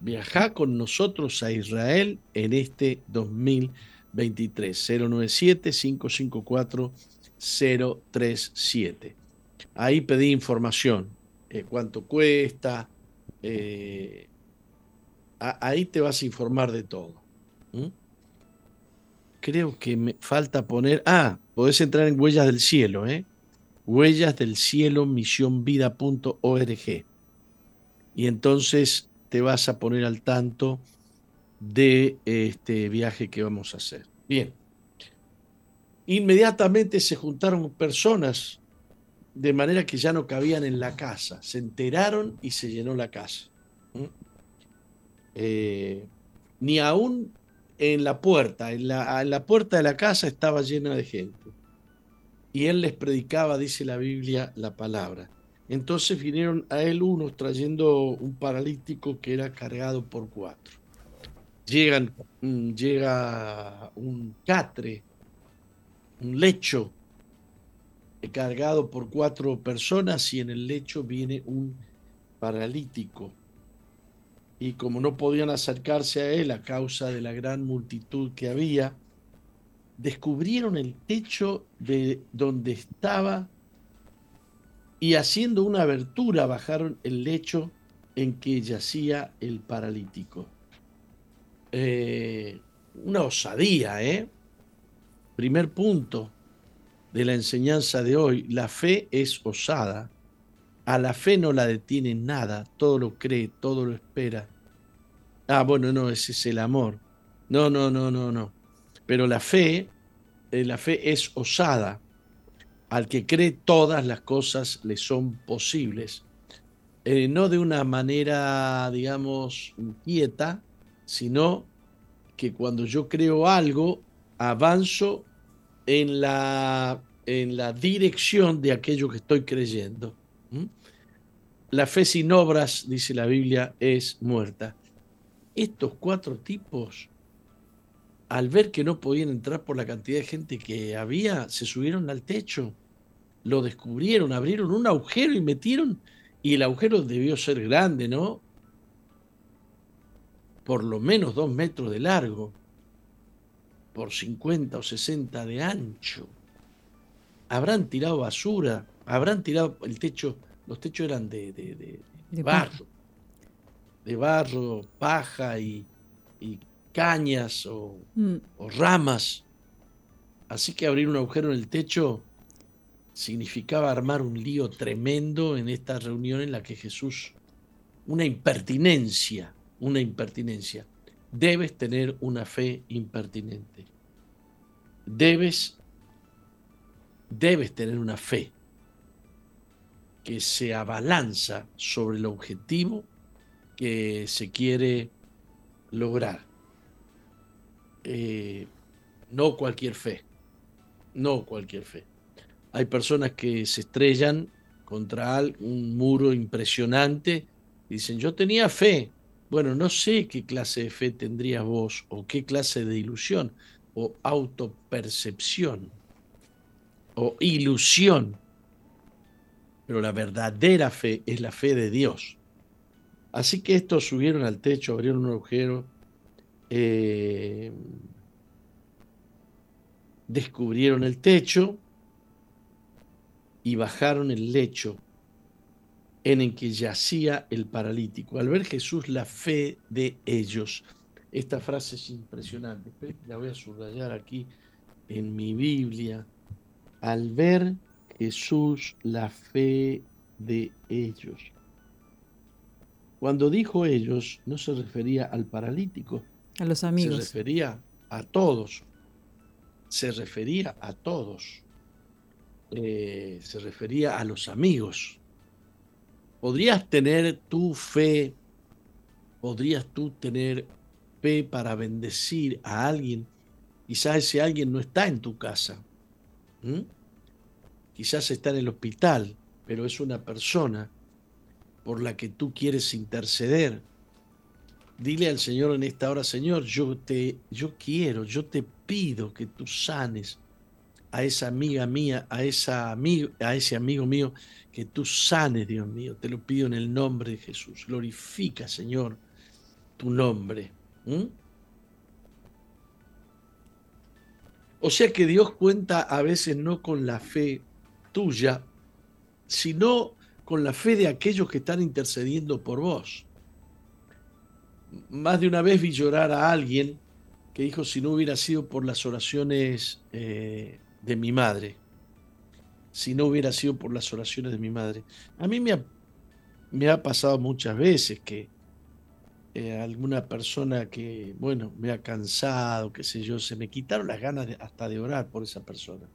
Viajá con nosotros a Israel en este 2023. 097-554-037. Ahí pedí información. eh, cuánto cuesta. eh, ahí te vas a informar de todo. Creo que me falta poner. Ah, podés entrar en Huellas del Cielo, ¿eh? Huellas del Cielo, misionvida.org y entonces te vas a poner al tanto de este viaje que vamos a hacer. Bien. Inmediatamente se juntaron personas de manera que ya no cabían en la casa. Se enteraron y se llenó la casa. Eh, ni aún en la puerta, en la, en la puerta de la casa estaba llena de gente. Y él les predicaba, dice la Biblia, la palabra. Entonces vinieron a él unos trayendo un paralítico que era cargado por cuatro. Llegan, mm, llega un catre, un lecho cargado por cuatro personas y en el lecho viene un paralítico. y como no podían acercarse a él a causa de la gran multitud que había, descubrieron el techo de donde estaba y haciendo una abertura bajaron el lecho en que yacía el paralítico. Eh, una osadía, ¿eh? Primer punto de la enseñanza de hoy, la fe es osada. A la fe no la detiene nada, todo lo cree, todo lo espera. Ah, bueno, no, ese es el amor. No, no, no, no, no. Pero la fe, eh, la fe es osada. Al que cree todas las cosas le son posibles. Eh, no de una manera, digamos, inquieta, sino que cuando yo creo algo, avanzo en la, en la dirección de aquello que estoy creyendo. La fe sin obras, dice la Biblia, es muerta. Estos cuatro tipos, al ver que no podían entrar por la cantidad de gente que había, se subieron al techo, lo descubrieron, abrieron un agujero y metieron, y el agujero debió ser grande, ¿no? Por lo menos dos metros de largo, por 50 o 60 de ancho. Habrán tirado basura, habrán tirado el techo los techos eran de, de, barro, de barro, paja y, cañas mm. o, ramas. Así que abrir un agujero en el techo significaba armar un lío tremendo en esta reunión en la que Jesús, una impertinencia, una impertinencia. Debes tener una fe impertinente. Debes, debes tener una fe que se abalanza sobre el objetivo que se quiere lograr. Eh, no cualquier fe, no cualquier fe. Hay personas que se estrellan contra un muro impresionante y dicen, yo tenía fe. Bueno, no sé qué clase de fe tendrías vos o qué clase de ilusión o autopercepción o ilusión pero la verdadera fe es la fe de Dios. Así que estos subieron al techo, abrieron un agujero, eh, descubrieron el techo y bajaron el lecho en el que yacía el paralítico. Al ver Jesús la fe de ellos. Esta frase es impresionante. La voy a subrayar aquí en mi Biblia. Al ver Jesús la fe de ellos. Cuando dijo ellos, no se refería al paralítico. A los amigos. Se refería a todos. Se refería a todos. Eh, se refería a los amigos. ¿Podrías tener tu fe? ¿Podrías tú tener fe para bendecir a alguien? Quizás ese alguien no está en tu casa quizás está en el hospital, pero es una persona por la que tú quieres interceder. Dile al Señor en esta hora, Señor, yo te yo quiero, yo te pido que tú sanes a esa amiga mía, a esa amigo, a ese amigo mío, que tú sanes, Dios mío. Te lo pido en el nombre de Jesús. Glorifica, Señor, tu nombre. O sea que Dios cuenta a veces no con la fe tuya, sino con la fe de aquellos que están intercediendo por vos. Más de una vez vi llorar a alguien que dijo si no hubiera sido por las oraciones eh, de mi madre, si no hubiera sido por las oraciones de mi madre. A mí me ha, pasado muchas veces que eh, alguna persona que, bueno, me ha cansado, qué sé yo, se me quitaron las ganas hasta de orar por esa persona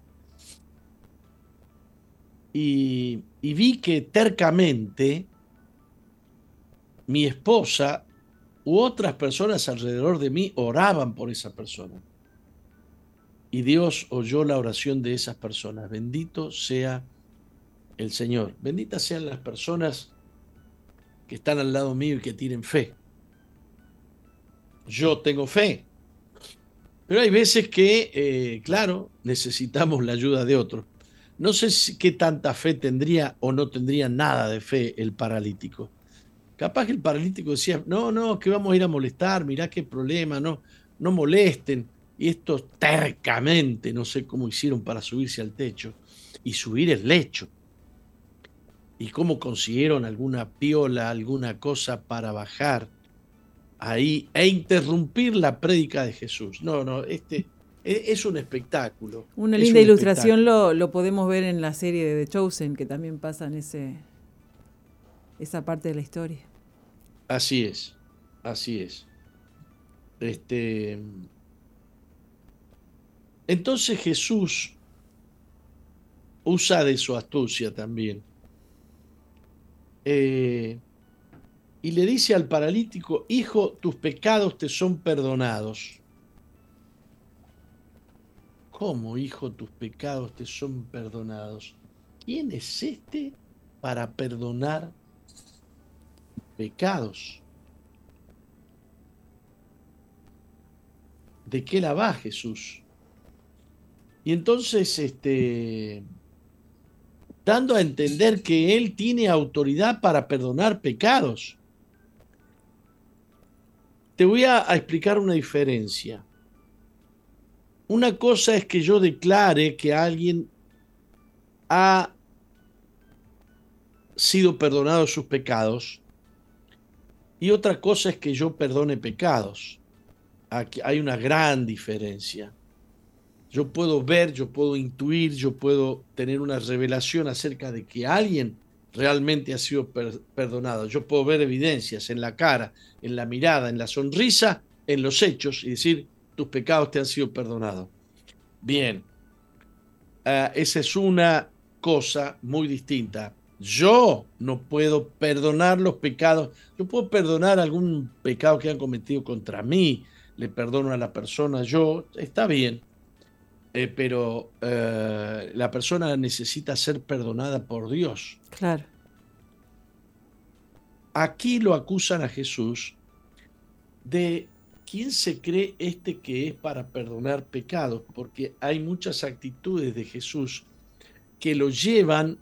y, vi que tercamente mi esposa u otras personas alrededor de mí oraban por esa persona. Y Dios oyó la oración de esas personas. Bendito sea el Señor. Benditas sean las personas que están al lado mío y que tienen fe. Yo tengo fe. Pero hay veces que, eh, claro, necesitamos la ayuda de otros. No sé qué tanta fe tendría o no tendría nada de fe el paralítico. Capaz que el paralítico decía, no, no, que vamos a ir a molestar, mirá qué problema, no, no molesten. Y estos tercamente, no sé cómo hicieron para subirse al techo y subir el lecho. Y cómo consiguieron alguna piola, alguna cosa para bajar ahí e interrumpir la prédica de Jesús. No, no, este e, es un espectáculo. Una linda ilustración lo, lo, podemos ver en la serie de The Chosen, que también pasa en ese, esa parte de la historia. Así es, así es. Este, entonces Jesús usa de su astucia también. Eh, y le dice al paralítico, hijo, tus pecados te son perdonados. ¿Cómo, hijo, tus pecados te son perdonados? ¿Quién es este para perdonar pecados? ¿De qué la va Jesús? Y entonces, este, dando a entender que Él tiene autoridad para perdonar pecados. Te voy a, explicar una diferencia. Una cosa es que yo declare que alguien ha sido perdonado sus pecados y otra cosa es que yo perdone pecados. Aquí hay una gran diferencia. Yo puedo ver, yo puedo intuir, yo puedo tener una revelación acerca de que alguien realmente ha sido perdonado. Yo puedo ver evidencias en la cara, en la mirada, en la sonrisa, en los hechos y decir, tus pecados te han sido perdonados. Bien, ah, esa es una cosa muy distinta. Yo no puedo perdonar los pecados. Yo puedo perdonar algún pecado que han cometido contra mí. Le perdono a la persona. Yo, está bien. Eh, pero eh, la persona necesita ser perdonada por Dios. Claro. Aquí lo acusan a Jesús de quién se cree este que es para perdonar pecados, porque hay muchas actitudes de Jesús que lo llevan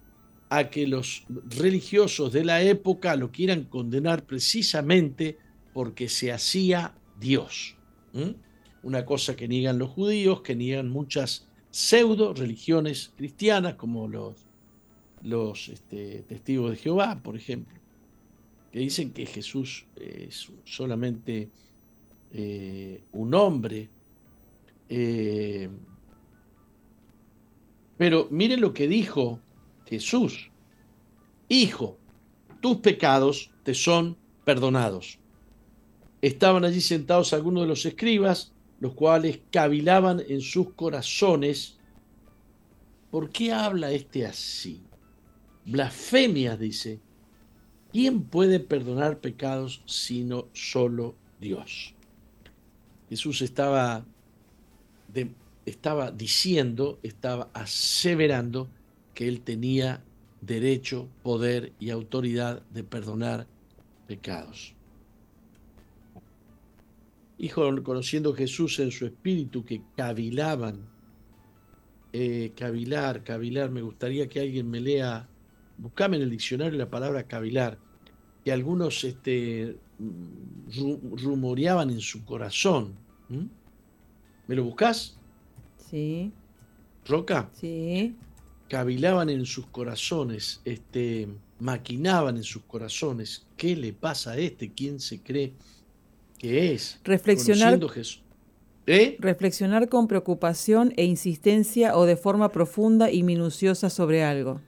a que los religiosos de la época lo quieran condenar precisamente porque se hacía Dios una cosa que niegan los judíos, que niegan muchas pseudo religiones cristianas, como los, este, testigos de Jehová, por ejemplo, que dicen que Jesús es solamente eh, un hombre. Eh, pero miren lo que dijo Jesús. Hijo, tus pecados te son perdonados. Estaban allí sentados algunos de los escribas los cuales cavilaban en sus corazones. ¿Por qué habla este así? Blasfemias, dice. ¿Quién puede perdonar pecados sino solo Dios? Jesús estaba, estaba diciendo, estaba aseverando que él tenía derecho, poder y autoridad de perdonar pecados. Hijo, conociendo Jesús en su espíritu que cavilaban, eh, cavilar, cavilar, me gustaría que alguien me lea, buscame en el diccionario la palabra cavilar, que algunos este, rumoreaban en su corazón. ¿Me lo buscas? Sí. ¿Roca? Sí. Cavilaban en sus corazones, este, maquinaban en sus corazones. ¿Qué le pasa a este? ¿Quién se cree? ¿Qué es? Reflexionar, ¿Eh? reflexionar con preocupación e insistencia o de forma profunda y minuciosa sobre algo.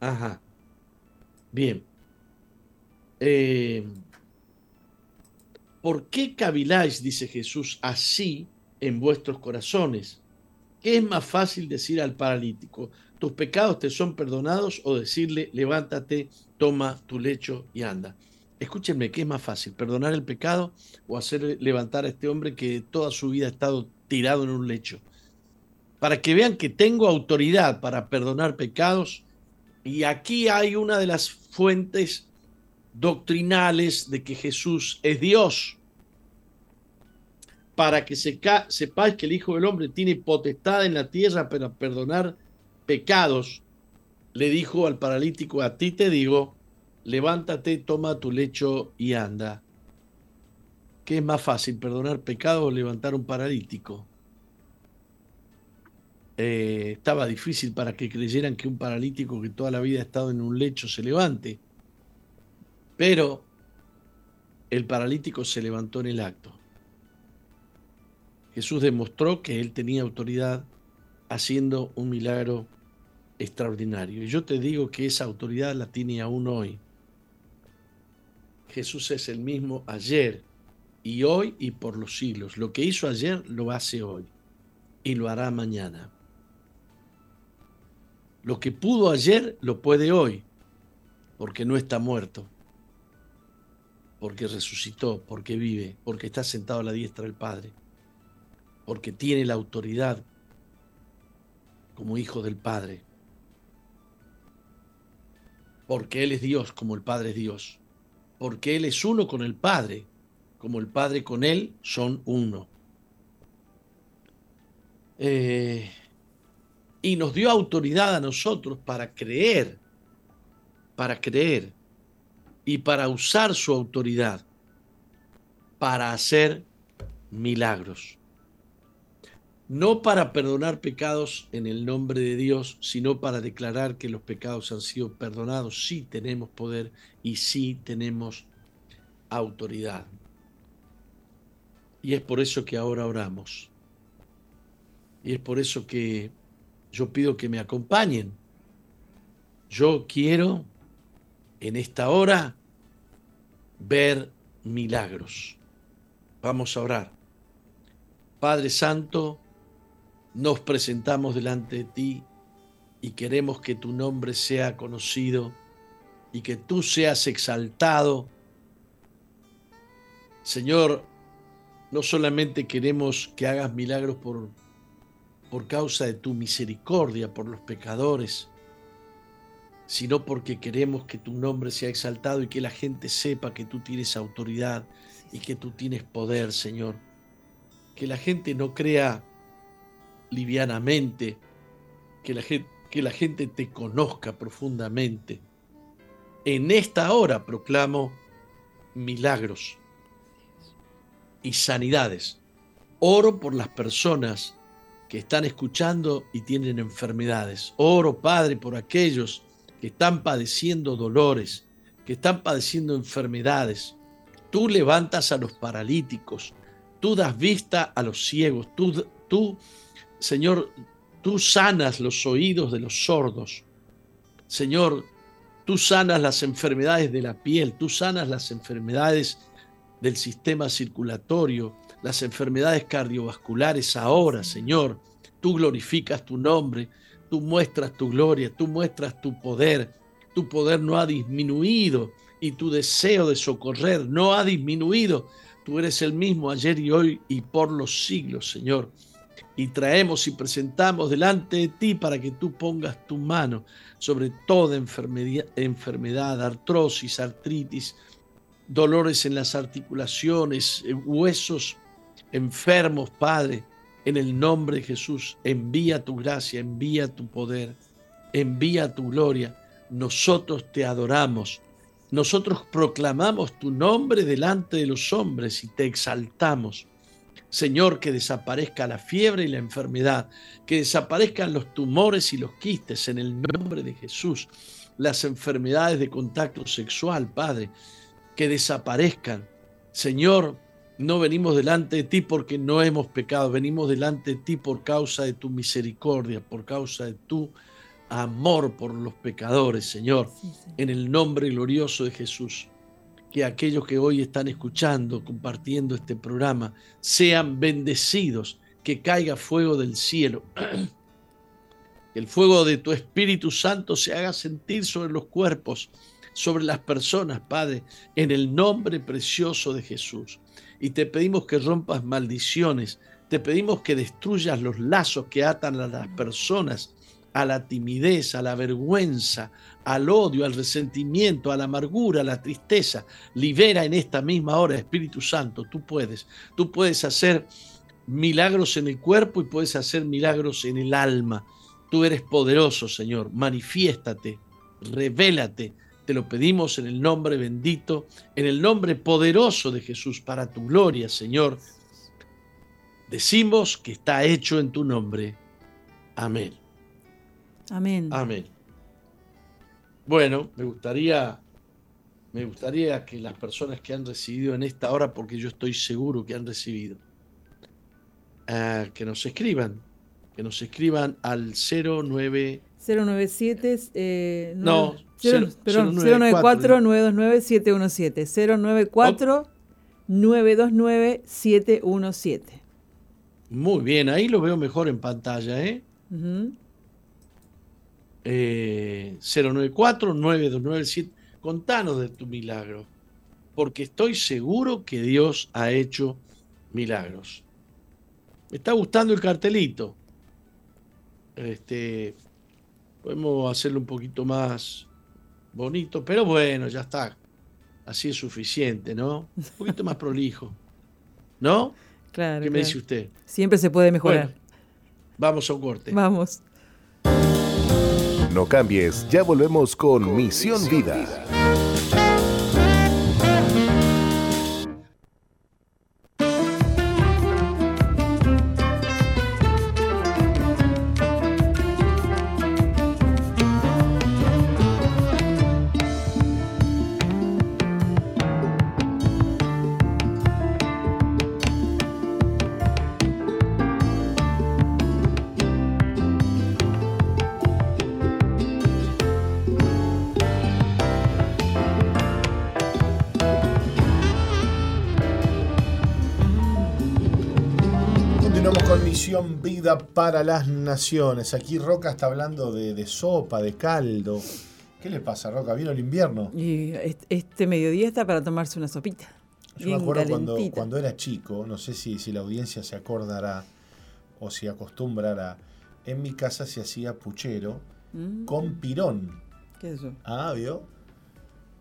Ajá. Bien. Eh, ¿Por qué caviláis, dice Jesús, así en vuestros corazones? ¿Qué es más fácil decir al paralítico, tus pecados te son perdonados o decirle, levántate, toma tu lecho y anda? Escúchenme, ¿qué es más fácil? ¿Perdonar el pecado o hacer levantar a este hombre que toda su vida ha estado tirado en un lecho? Para que vean que tengo autoridad para perdonar pecados. Y aquí hay una de las fuentes doctrinales de que Jesús es Dios. Para que sepáis que el Hijo del Hombre tiene potestad en la tierra para perdonar pecados, le dijo al paralítico, a ti te digo, levántate, toma tu lecho y anda. ¿Qué es más fácil, perdonar pecados o levantar un paralítico? Eh, estaba difícil para que creyeran que un paralítico que toda la vida ha estado en un lecho se levante. Pero el paralítico se levantó en el acto. Jesús demostró que él tenía autoridad haciendo un milagro extraordinario. Y yo te digo que esa autoridad la tiene aún hoy. Jesús es el mismo ayer y hoy y por los siglos. Lo que hizo ayer lo hace hoy y lo hará mañana. Lo que pudo ayer lo puede hoy, porque no está muerto, porque resucitó, porque vive, porque está sentado a la diestra del Padre, porque tiene la autoridad como hijo del Padre, porque Él es Dios como el Padre es Dios, porque Él es uno con el Padre, como el Padre con Él son uno. Eh, y nos dio autoridad a nosotros para creer, para creer y para usar su autoridad para hacer milagros. No para perdonar pecados en el nombre de Dios, sino para declarar que los pecados han sido perdonados. Sí tenemos poder y sí tenemos autoridad. Y es por eso que ahora oramos. Y es por eso que yo pido que me acompañen. Yo quiero en esta hora ver milagros. Vamos a orar. Padre Santo, nos presentamos delante de ti y queremos que tu nombre sea conocido y que tú seas exaltado. Señor, no solamente queremos que hagas milagros por por causa de tu misericordia por los pecadores, sino porque queremos que tu nombre sea exaltado y que la gente sepa que tú tienes autoridad y que tú tienes poder, Señor. Que la gente no crea livianamente, que la gente, que la gente te conozca profundamente. En esta hora proclamo milagros y sanidades. Oro por las personas que están escuchando y tienen enfermedades. Oro, Padre, por aquellos que están padeciendo dolores, que están padeciendo enfermedades. Tú levantas a los paralíticos, tú das vista a los ciegos, tú, tú Señor, tú sanas los oídos de los sordos. Señor, tú sanas las enfermedades de la piel, tú sanas las enfermedades del sistema circulatorio, las enfermedades cardiovasculares ahora, Señor. Tú glorificas tu nombre, tú muestras tu gloria, tú muestras tu poder. Tu poder no ha disminuido y tu deseo de socorrer no ha disminuido. Tú eres el mismo ayer y hoy y por los siglos, Señor. Y traemos y presentamos delante de ti para que tú pongas tu mano sobre toda enfermedad, artrosis, artritis, dolores en las articulaciones, eh, huesos enfermos, Padre, en el nombre de Jesús, envía tu gracia, envía tu poder, envía tu gloria. Nosotros te adoramos, nosotros proclamamos tu nombre delante de los hombres y te exaltamos. Señor, que desaparezca la fiebre y la enfermedad, que desaparezcan los tumores y los quistes en el nombre de Jesús, las enfermedades de contacto sexual, Padre, que desaparezcan. Señor, no venimos delante de ti porque no hemos pecado, venimos delante de ti por causa de tu misericordia, por causa de tu amor por los pecadores, Señor, en el nombre glorioso de Jesús. Que aquellos que hoy están escuchando, compartiendo este programa, sean bendecidos, que caiga fuego del cielo. Que el fuego de tu Espíritu Santo se haga sentir sobre los cuerpos, sobre las personas, Padre, en el nombre precioso de Jesús y te pedimos que rompas maldiciones, te pedimos que destruyas los lazos que atan a las personas a la timidez, a la vergüenza, al odio, al resentimiento, a la amargura, a la tristeza. Libera en esta misma hora, Espíritu Santo, tú puedes. Tú puedes hacer milagros en el cuerpo y puedes hacer milagros en el alma. Tú eres poderoso, Señor. Manifiéstate, revélate, Te lo pedimos en el nombre bendito, en el nombre poderoso de Jesús, para tu gloria, Señor. Decimos que está hecho en tu nombre. Amén. Amén. Amén. Bueno, me gustaría, me gustaría que las personas que han recibido en esta hora, porque yo estoy seguro que han recibido, ah, que nos escriban, que nos escriban al 09 097 eh, No, cero- cero- perdón, 094, 094-929-717. 094-929-717. Muy bien, ahí lo veo mejor en pantalla, ¿eh? Ujú. Eh, 094-929-7. Contanos de tu milagro, porque estoy seguro que Dios ha hecho milagros. Me está gustando el cartelito. Este, podemos hacerlo un poquito más bonito, pero bueno, ya está. Así es suficiente, ¿no? Un poquito más prolijo. ¿No? Claro, ¿Qué me claro. dice usted? Siempre se puede mejorar. Bueno, vamos a un corte. Vamos. No cambies, ya volvemos con Misión Vida. Para las Naciones. Aquí Roca está hablando de, de sopa, de caldo. ¿Qué le pasa, Roca? ¿Vino el invierno? Y est- este mediodía está para tomarse una sopita. Yo Bien me acuerdo cuando, cuando era chico, no sé si, si la audiencia se acordará o si acostumbrará, en mi casa se hacía puchero Mm, con pirón. ¿Qué es eso? Ah, ¿vio?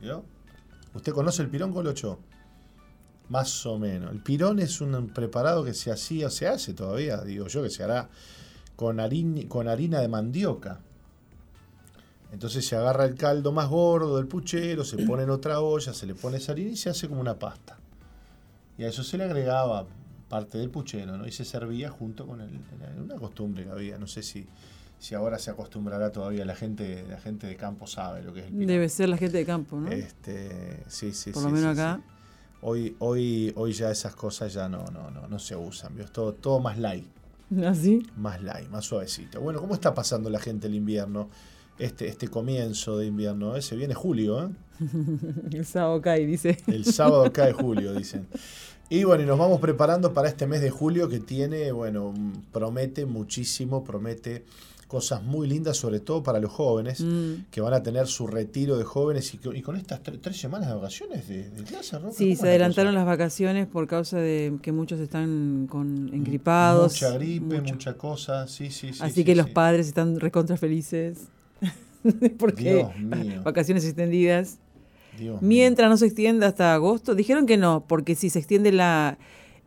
¿Vio? ¿Usted conoce el pirón, Colocho? Más o menos. El pirón es un preparado que se hacía, se hace todavía, digo yo, que se hará con, harin- con harina de mandioca. Entonces se agarra el caldo más gordo del puchero, se pone en otra olla, se le pone esa harina y se hace como una pasta. Y a eso se le agregaba parte del puchero, ¿no? Y se servía junto con el, una costumbre que había. No sé si, si ahora se acostumbrará todavía. La gente, la gente de campo sabe lo que es el pirón. Debe ser la gente de campo, ¿no? Este, sí, sí, Por sí, lo menos sí, acá. sí. Hoy, hoy, hoy ya esas cosas ya no, no, no, no se usan. ¿vio? Es todo, todo más light, ¿Así? más light, más suavecito. Bueno, ¿cómo está pasando la gente el invierno? Este, este comienzo de invierno, ¿eh? se viene julio, ¿eh? El sábado cae, dice. El sábado cae julio, dicen. Y bueno, y nos vamos preparando para este mes de julio que tiene, bueno, promete muchísimo, promete cosas muy lindas, sobre todo para los jóvenes, Mm. que van a tener su retiro de jóvenes y, que- y con estas tre- tres semanas de vacaciones de, de clase, ¿cómo Sí, se la adelantaron cosa? las vacaciones por causa de que muchos están con engripados. Mucha gripe, mucho. mucha cosa, sí, sí, sí. Así sí, que los sí. padres están recontra felices. Porque Dios mío. vacaciones extendidas. Dios mío. Mientras no se extienda hasta agosto, dijeron que no, porque si se extiende la,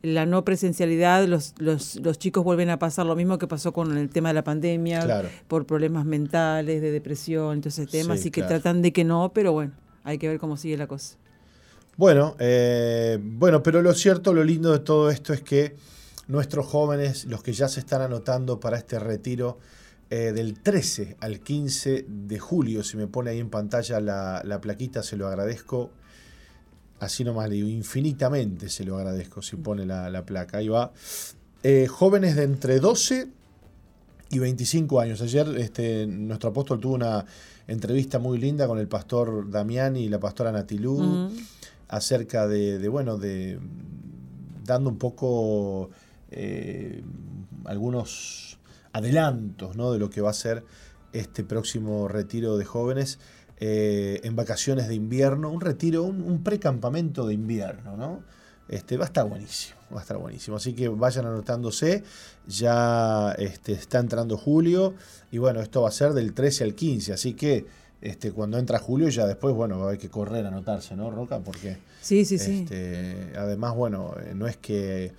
la no presencialidad, los, los, los chicos vuelven a pasar lo mismo que pasó con el tema de la pandemia, Claro. por problemas mentales, de depresión, todo ese tema. Sí, así que tratan de que no, pero bueno, hay que ver cómo sigue la cosa. Bueno, eh, bueno, pero lo cierto, lo lindo de todo esto es que nuestros jóvenes, los que ya se están anotando para este retiro eh, del 13 al 15 de julio, si me pone ahí en pantalla la, la plaquita, se lo agradezco. Así nomás le digo, infinitamente se lo agradezco si pone la, la placa. Ahí va. Eh, jóvenes de entre 12 y 25 años. Ayer este, nuestro apóstol tuvo una entrevista muy linda con el pastor Damiani y la pastora Natilú acerca de, de, bueno, de dando un poco eh, algunos adelantos ¿no? de lo que va a ser este próximo retiro de jóvenes eh, en vacaciones de invierno, un retiro, un, un precampamento de invierno, ¿no? Este, va a estar buenísimo, va a estar buenísimo. Así que vayan anotándose, ya este, está entrando julio y bueno, esto va a ser del 13 al 15, así que este, cuando entra julio ya después, bueno, va a haber que correr a anotarse, ¿no, Roca? Porque Sí, sí, sí. este, además, bueno, eh, no es que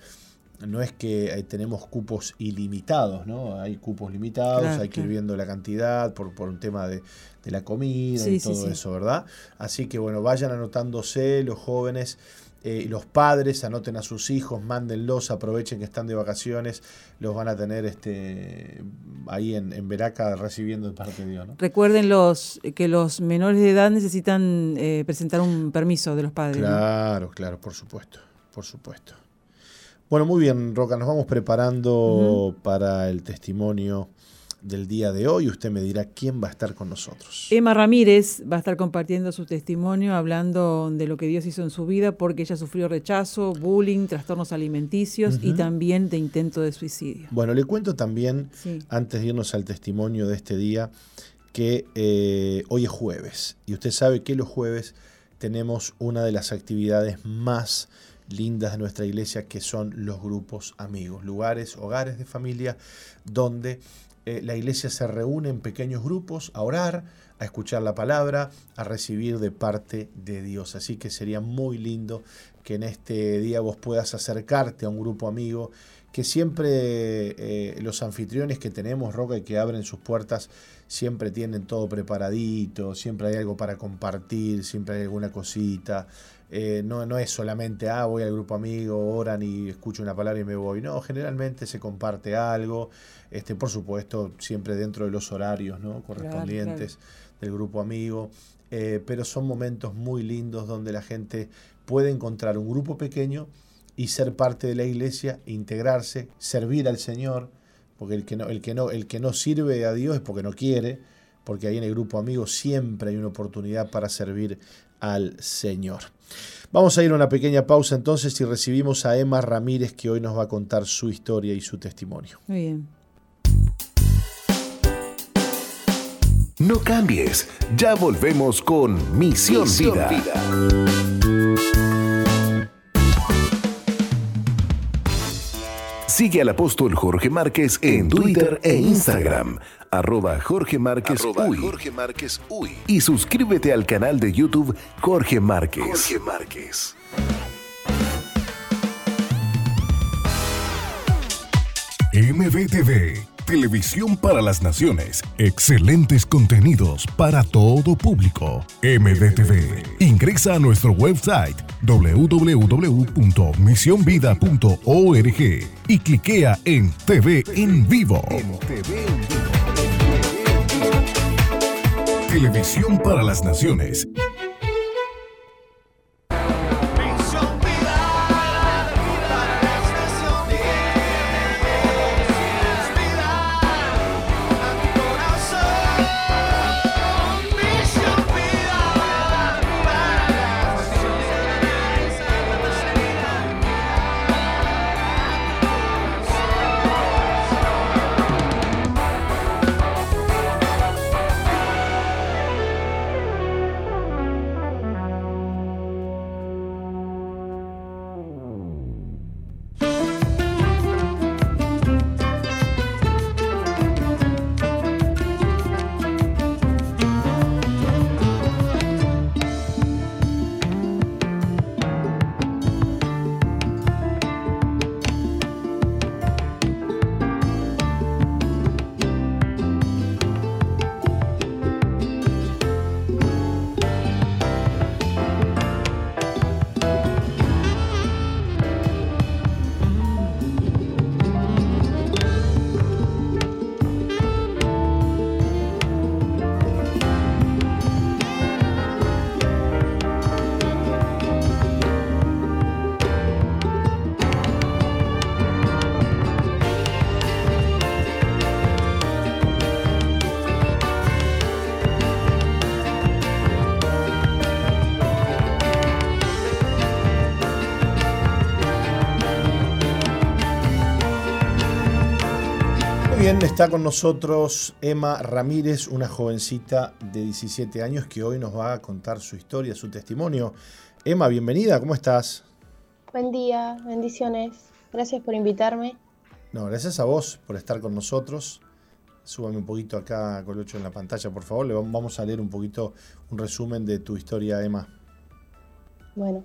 no es que eh, tenemos cupos ilimitados, ¿no? Hay cupos limitados, Claro, hay que ir viendo la cantidad por, por un tema de, de la comida Sí, y todo sí. eso, ¿verdad? Así que bueno, vayan anotándose los jóvenes. eh, los padres anoten a sus hijos, mándenlos, aprovechen que están de vacaciones, los van a tener este ahí en, en Veraca recibiendo de parte de Dios, ¿no? Recuerden los que los menores de edad necesitan eh, presentar un permiso de los padres. ¿no? Claro, claro, por supuesto, por supuesto. Bueno, muy bien, Roca, nos vamos preparando para el testimonio del día de hoy. Usted me dirá quién va a estar con nosotros. Emma Ramírez va a estar compartiendo su testimonio, hablando de lo que Dios hizo en su vida, porque ella sufrió rechazo, bullying, trastornos alimenticios y también de intento de suicidio. Bueno, le cuento también, Sí. antes de irnos al testimonio de este día, que eh, hoy es jueves. Y usted sabe que los jueves tenemos una de las actividades más lindas de nuestra iglesia, que son los grupos amigos, lugares, hogares de familia, donde eh, la iglesia se reúne en pequeños grupos a orar, a escuchar la palabra, a recibir de parte de Dios. Así que sería muy lindo que en este día vos puedas acercarte a un grupo amigo, que siempre eh, los anfitriones que tenemos, Roca, y que abren sus puertas, siempre tienen todo preparadito, siempre hay algo para compartir, siempre hay alguna cosita. Eh, no, no es solamente, ah, voy al grupo amigo, oran y escucho una palabra y me voy. No, generalmente se comparte algo, este, por supuesto, siempre dentro de los horarios ¿no? correspondientes del grupo amigo. Eh, pero son momentos muy lindos donde la gente puede encontrar un grupo pequeño y ser parte de la iglesia, integrarse, servir al Señor, porque el que no, el que no, el que no sirve a Dios es porque no quiere, porque ahí en el grupo amigo siempre hay una oportunidad para servir al Señor. Vamos a ir a una pequeña pausa entonces y recibimos a Emma Ramírez que hoy nos va a contar su historia y su testimonio. Muy bien. No cambies, ya volvemos con Misión, Misión Vida. Sigue al apóstol Jorge Márquez en Twitter e Instagram, arroba Jorge Márquez Arroba Uy. Jorge Márquez Uy. Y suscríbete al canal de YouTube Jorge Márquez. Jorge Márquez. MBTV, Televisión para las Naciones. Excelentes contenidos para todo público. MBTV. Ingresa a nuestro website www.misionvida.org y cliquea en TV en vivo. Televisión para las Naciones. Está con nosotros Emma Ramírez, una jovencita de 17 años que hoy nos va a contar su historia, su testimonio. Emma, bienvenida, ¿cómo estás? Buen día, bendiciones. Gracias por invitarme. No, gracias a vos por estar con nosotros. Súbame un poquito acá, Colocho, en la pantalla, por favor. Le vam- vamos a leer un poquito un resumen de tu historia, Emma. Bueno,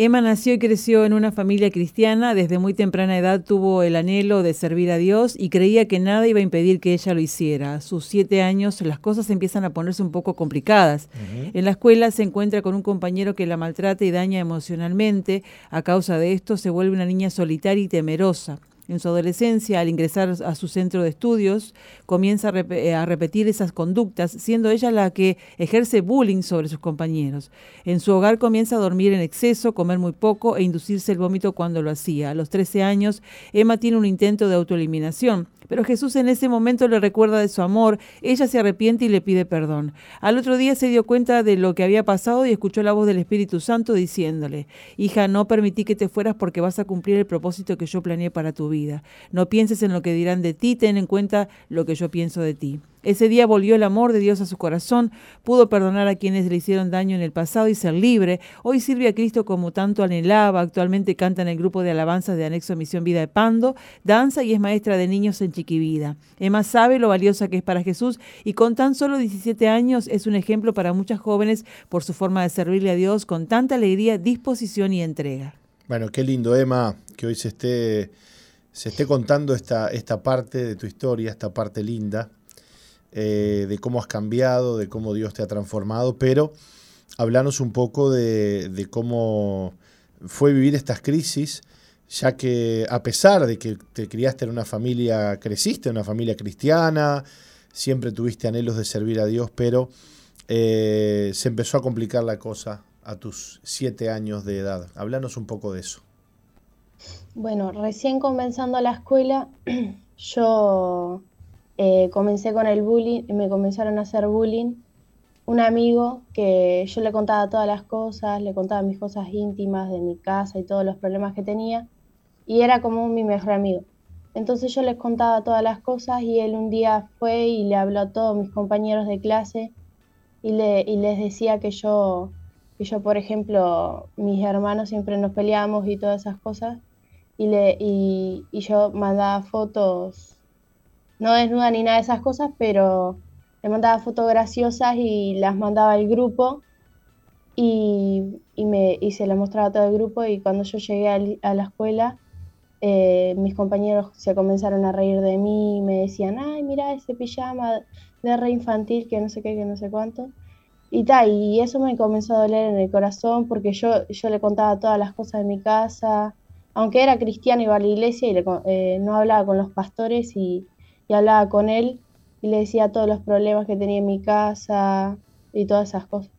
Emma nació y creció en una familia cristiana, desde muy temprana edad tuvo el anhelo de servir a Dios y creía que nada iba a impedir que ella lo hiciera. A sus siete años las cosas empiezan a ponerse un poco complicadas. En la escuela se encuentra con un compañero que la maltrata y daña emocionalmente. A causa de esto se vuelve una niña solitaria y temerosa. En su adolescencia, al ingresar a su centro de estudios, comienza a, eh, a, repetir esas conductas, siendo ella la que ejerce bullying sobre sus compañeros. En su hogar comienza a dormir en exceso, comer muy poco e inducirse el vómito cuando lo hacía. A los 13 años, Emma tiene un intento de autoeliminación. Pero Jesús en ese momento le recuerda de su amor, ella se arrepiente y le pide perdón. Al otro día se dio cuenta de lo que había pasado y escuchó la voz del Espíritu Santo diciéndole, hija, no permití que te fueras porque vas a cumplir el propósito que yo planeé para tu vida. No pienses en lo que dirán de ti, ten en cuenta lo que yo pienso de ti. Ese día volvió el amor de Dios a su corazón, pudo perdonar a quienes le hicieron daño en el pasado y ser libre. Hoy sirve a Cristo como tanto anhelaba. Actualmente canta en el grupo de alabanzas de Anexo Misión Vida de Pando, danza y es maestra de niños en Chiquivida. Emma sabe lo valiosa que es para Jesús y con tan solo 17 años es un ejemplo para muchas jóvenes por su forma de servirle a Dios con tanta alegría, disposición y entrega. Bueno, qué lindo, Emma, que hoy se esté, se esté contando esta, esta parte de tu historia, esta parte linda eh, de cómo has cambiado, de cómo Dios te ha transformado, pero hablanos un poco de, cómo fue vivir estas crisis, ya que a pesar de que te criaste en una familia, creciste en una familia cristiana, siempre tuviste anhelos de servir a Dios, pero eh, se empezó a complicar la cosa a tus siete años de edad. Hablanos un poco de eso. Bueno, recién comenzando la escuela, yo eh, comencé con el bullying, me comenzaron a hacer bullying. Un amigo que yo le contaba todas las cosas, le contaba mis cosas íntimas de mi casa y todos los problemas que tenía, y era como mi mejor amigo. Entonces yo les contaba todas las cosas y él un día fue y le habló a todos mis compañeros de clase y, le, y les decía que yo, que yo, por ejemplo, mis hermanos siempre nos peleábamos y todas esas cosas, y, le, y, y yo mandaba fotos no desnuda ni nada de esas cosas, pero le mandaba fotos graciosas y las mandaba al grupo y, me, y se las mostraba a todo el grupo y cuando yo llegué a, la escuela, eh, mis compañeros se comenzaron a reír de mí y me decían, ay, mira ese pijama de re infantil que no sé qué, que no sé cuánto. Y tal, y eso me comenzó a doler en el corazón porque yo, yo le contaba todas las cosas de mi casa, aunque era cristiano iba a la iglesia y le, eh, no hablaba con los pastores y, y hablaba con él y le decía todos los problemas que tenía en mi casa y todas esas cosas.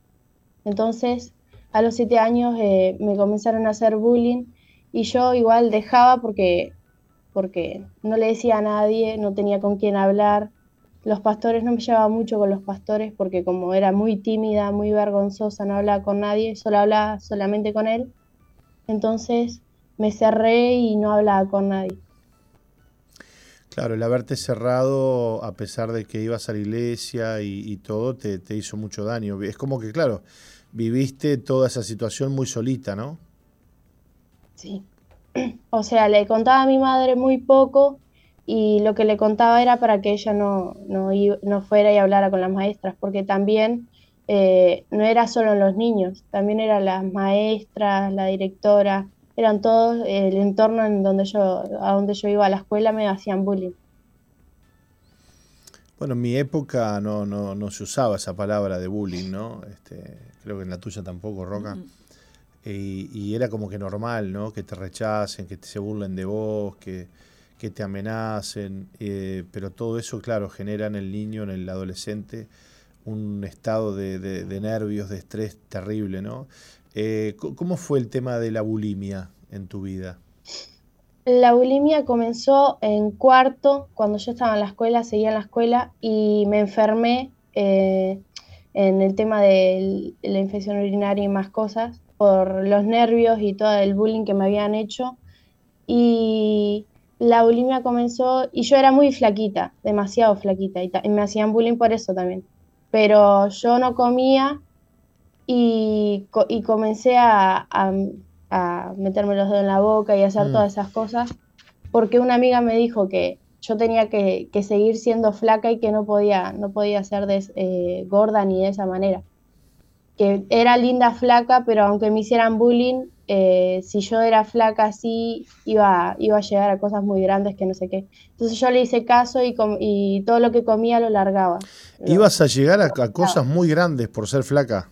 Entonces, a los siete años eh, me comenzaron a hacer bullying y yo igual dejaba porque, porque no le decía a nadie, no tenía con quién hablar. Los pastores no me llevaba mucho con los pastores porque como era muy tímida, muy vergonzosa, no hablaba con nadie, solo hablaba solamente con él. Entonces me cerré y no hablaba con nadie. Claro, el haberte cerrado, a pesar de que ibas a la iglesia y, todo, te, hizo mucho daño. Es como que, claro, viviste toda esa situación muy solita, ¿no? Sí. O sea, le contaba a mi madre muy poco y lo que le contaba era para que ella no, no, no fuera y hablara con las maestras, porque también eh, no era solo los niños, también eran las maestras, la directora, eran todos el entorno en donde yo, a donde yo iba a la escuela me hacían bullying. Bueno, en mi época no, no, no se usaba esa palabra de bullying, ¿no? Este, creo que en la tuya tampoco, Roca. y, era como que normal, ¿no? Que te rechacen, que se burlen de vos, que, que te amenacen. Eh, pero todo eso, claro, genera en el niño, en el adolescente, un estado de, de nervios, de estrés terrible, ¿no? Eh, ¿Cómo fue el tema de la bulimia en tu vida? La bulimia comenzó en cuarto, cuando yo estaba en la escuela, seguía en la escuela y me enfermé eh, en el tema de la infección urinaria y más cosas por los nervios y todo el bullying que me habían hecho. Y la bulimia comenzó, y yo era muy flaquita, demasiado flaquita, y me hacían bullying por eso también. Pero yo no comía y, y comencé a, a, meterme los dedos en la boca y hacer mm. todas esas cosas, porque una amiga me dijo que yo tenía que, que seguir siendo flaca y que no podía, no podía ser eh, gorda ni de esa manera. Que era linda flaca, pero aunque me hicieran bullying, eh, si yo era flaca así, iba, iba a llegar a cosas muy grandes que no sé qué. Entonces yo le hice caso y, com- y todo lo que comía lo largaba. Ibas a llegar a, a cosas muy grandes por ser flaca.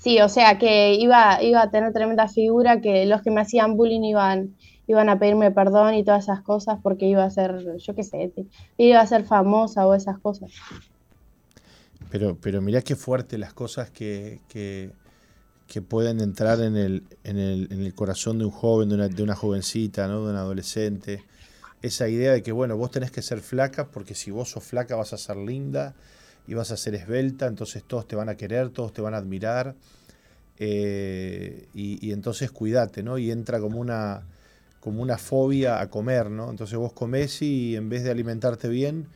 Sí, o sea que iba, iba a tener tremenda figura, que los que me hacían bullying iban, iban a pedirme perdón y todas esas cosas porque iba a ser, yo qué sé, iba a ser famosa o esas cosas. Pero, pero mirá qué fuerte las cosas que, que, que pueden entrar en el, en, el, en el corazón de un joven, de una, de una jovencita, ¿no? de un adolescente. Esa idea de que, bueno, vos tenés que ser flaca porque si vos sos flaca vas a ser linda y vas a ser esbelta, entonces todos te van a querer, todos te van a admirar. eh, y, y entonces cuídate, ¿no? Y entra como una, como una fobia a comer, ¿no? Entonces vos comés y en vez de alimentarte bien,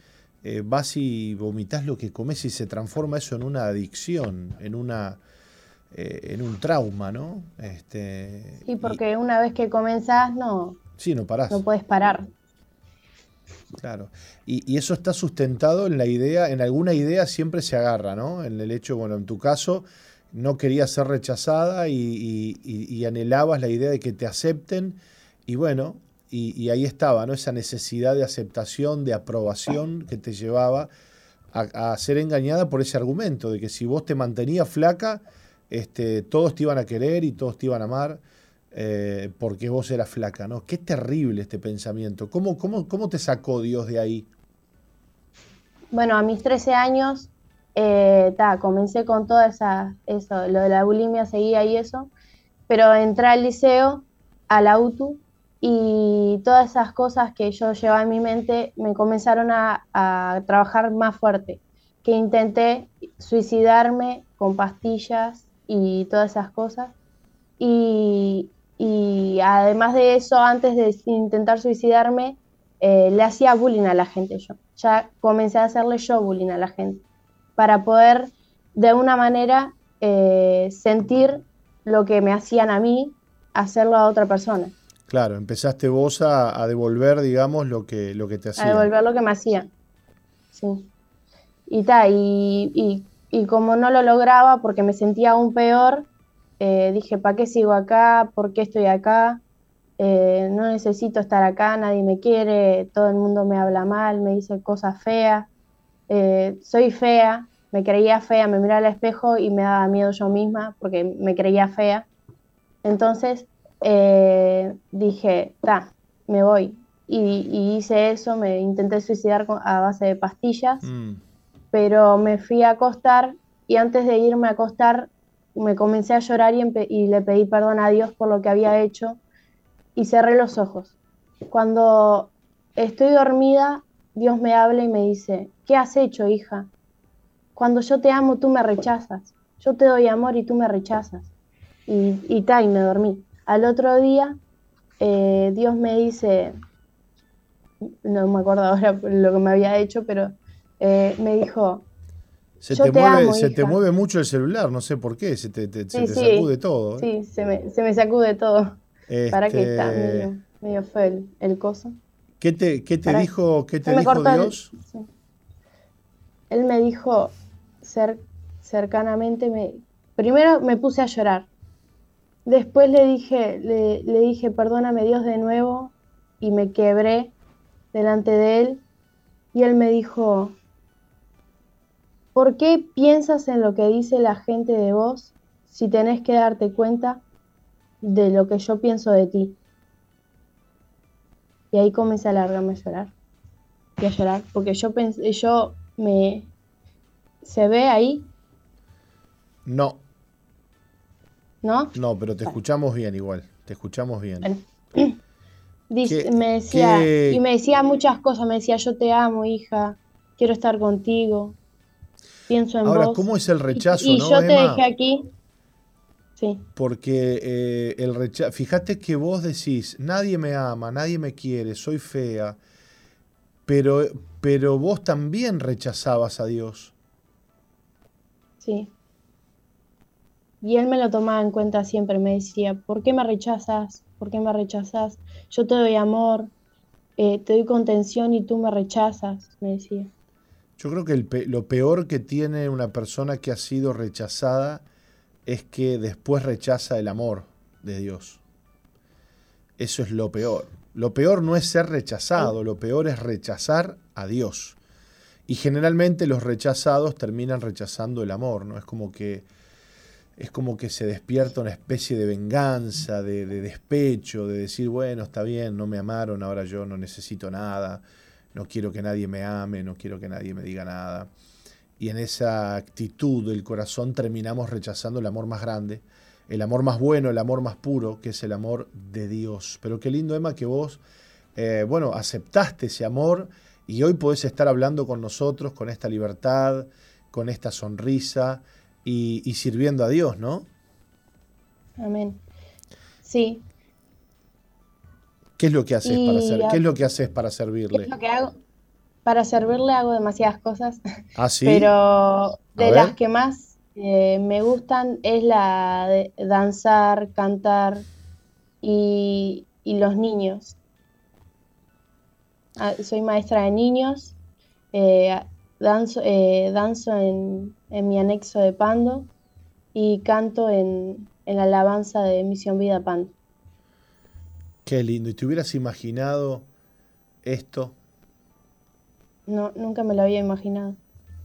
eh, vas y vomitas lo que comes y se transforma eso en una adicción, en una eh, en un trauma, ¿no? Este, Sí, porque una vez que comenzás, no, sí, no parás. no puedes parar. Claro. Y, eso está sustentado en la idea, en alguna idea siempre se agarra, ¿no? En el hecho, bueno, en tu caso, no querías ser rechazada y, anhelabas la idea de que te acepten. Y bueno, y, y ahí estaba, ¿no? Esa necesidad de aceptación, de aprobación que te llevaba a, a ser engañada por ese argumento de que si vos te mantenías flaca, este, todos te iban a querer y todos te iban a amar eh, porque vos eras flaca, ¿no? Qué terrible este pensamiento. ¿Cómo, cómo, cómo te sacó Dios de ahí? Bueno, a mis 13 años, eh, ta, comencé con toda esa, eso, lo de la bulimia seguía y eso, pero entré al liceo, a la y todas esas cosas que yo llevaba en mi mente me comenzaron a, a trabajar más fuerte, que intenté suicidarme con pastillas y todas esas cosas. Y, y además de eso, antes de intentar suicidarme, eh, le hacía bullying a la gente yo. Ya comencé a hacerle yo bullying a la gente para poder de una manera eh, sentir lo que me hacían a mí, hacerlo a otra persona, Claro, empezaste vos a, a devolver, digamos, lo que, lo que te a hacían. devolver lo que me hacían. Sí. Y ta, y, y- y como no lo lograba porque me sentía aún peor, eh, dije, ¿para qué sigo acá? ¿Por qué estoy acá? Eh, no necesito estar acá, nadie me quiere, todo el mundo me habla mal, me dice cosas feas. Eh, soy fea, me creía fea, me miraba al espejo y me daba miedo yo misma porque me creía fea. Entonces eh, dije, ta, me voy. Y, y hice eso, me intenté suicidar con- a base de pastillas Mm, pero me fui a acostar y antes de irme a acostar me comencé a llorar y, le pedí perdón a Dios por lo que había hecho y cerré los ojos. Cuando estoy dormida, Dios me habla y me dice, ¿qué has hecho, hija? Cuando yo te amo, tú me rechazas. Yo te doy amor y tú me rechazas. Y, y ta, y me dormí. Al otro día, eh, Dios me dice, no me acuerdo ahora lo que me había hecho, pero eh, me dijo, Se, Yo te, te mueve, amo, se te hija. mueve mucho el celular, no sé por qué, se te, te- se te sacude todo. ¿eh? sí, se me, se me sacude todo. Para que está Este, medio, medio feo el, el coso. ¿Qué te, qué te dijo, qué te me dijo el- Dios? sí. Él me dijo cer- cercanamente, me, primero me puse a llorar. Después le dije, le, le dije, perdóname Dios de nuevo, y me quebré delante de él. Y él me dijo, ¿por qué piensas en lo que dice la gente de vos si tenés que darte cuenta de lo que yo pienso de ti? Y ahí comencé a largarme a llorar. Y a llorar, porque yo pensé, yo me... ¿Se ve ahí? No, ¿No? no, pero te escuchamos bien igual, te escuchamos bien. Bueno. Dice- ¿Qué- me decía, qué- y me decía muchas cosas, me decía, yo te amo, hija, quiero estar contigo, pienso en Ahora, vos. ¿cómo es el rechazo, y, y no, yo te dejé aquí. Sí, Porque eh, el rechazo, fíjate que vos decís, nadie me ama, nadie me quiere, soy fea, pero, pero vos también rechazabas a Dios. sí. Y él me lo tomaba en cuenta siempre, me decía, ¿por qué me rechazas? ¿Por qué me rechazas? Yo te doy amor, eh, te doy contención y tú me rechazas, me decía. Yo creo que lo peor que tiene una persona que ha sido rechazada es que después rechaza el amor, de Dios. Eso es lo peor. Lo peor no es ser rechazado, lo peor es rechazar a Dios. Y generalmente los rechazados terminan rechazando el amor, ¿no? Es como que es como que se despierta una especie de venganza, de, despecho, de decir, bueno, está bien, no me amaron, ahora yo no necesito nada, no quiero que nadie me ame, no quiero que nadie me diga nada. Y en esa actitud del corazón terminamos rechazando el amor más grande, el amor más bueno, el amor más puro, que es el amor de Dios. Pero qué lindo, Emma, que vos, eh, bueno, aceptaste ese amor y hoy podés estar hablando con nosotros con esta libertad, con esta sonrisa y, y sirviendo a Dios, ¿no? Amén. Sí. ¿Qué es lo que haces para a- ¿Qué es lo que haces para ¿Qué servirle? es lo que hago? Para servirle hago demasiadas cosas, ¿Ah, sí? pero de las que más eh, me gustan es la de danzar, cantar y, y los niños. Ah, soy maestra de niños, eh, danzo, eh, danzo en, en mi anexo de Pando y canto en, en la alabanza de Misión Vida Pando. Qué lindo. ¿Y te hubieras imaginado esto? No, nunca me lo había imaginado.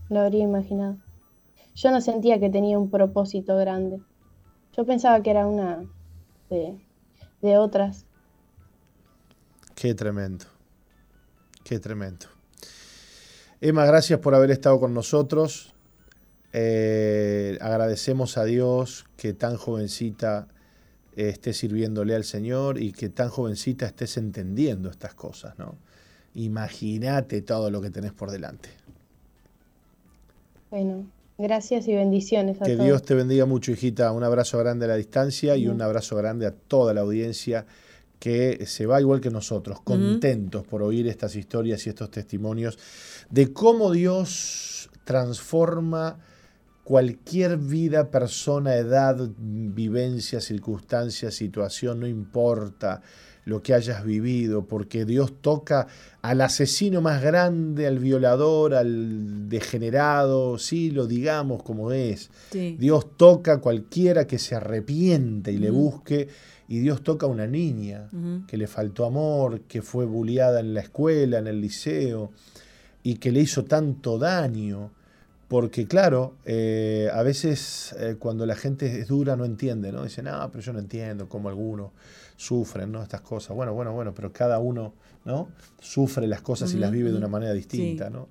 Lo habría imaginado. Yo no sentía que tenía un propósito grande. Yo pensaba que era una de, de otras. Qué tremendo. Qué tremendo. Emma, gracias por haber estado con nosotros. Eh, agradecemos a Dios que tan jovencita estés sirviéndole al Señor y que tan jovencita estés entendiendo estas cosas, ¿no? Imagínate todo lo que tenés por delante. Bueno, gracias y bendiciones a Que todos. Dios te bendiga mucho, hijita. Un abrazo grande a la distancia y un abrazo grande a toda la audiencia que se va igual que nosotros, contentos por oír estas historias y estos testimonios de cómo Dios transforma cualquier vida, persona, edad, vivencia, circunstancia, situación, no importa lo que hayas vivido, porque Dios toca al asesino más grande, al violador, al degenerado, sí, lo digamos como es. Sí. Dios toca a cualquiera que se arrepiente y le busque, y Dios toca a una niña que le faltó amor, que fue bulliada en la escuela, en el liceo, y que le hizo tanto daño. Porque claro, eh, a veces eh, cuando la gente es dura no entiende, ¿no? Dice, no, pero yo no entiendo cómo algunos sufren, ¿no? Estas cosas. Bueno, bueno, bueno, pero cada uno, ¿no? Sufre las cosas y las vive de una manera distinta, Sí. ¿no?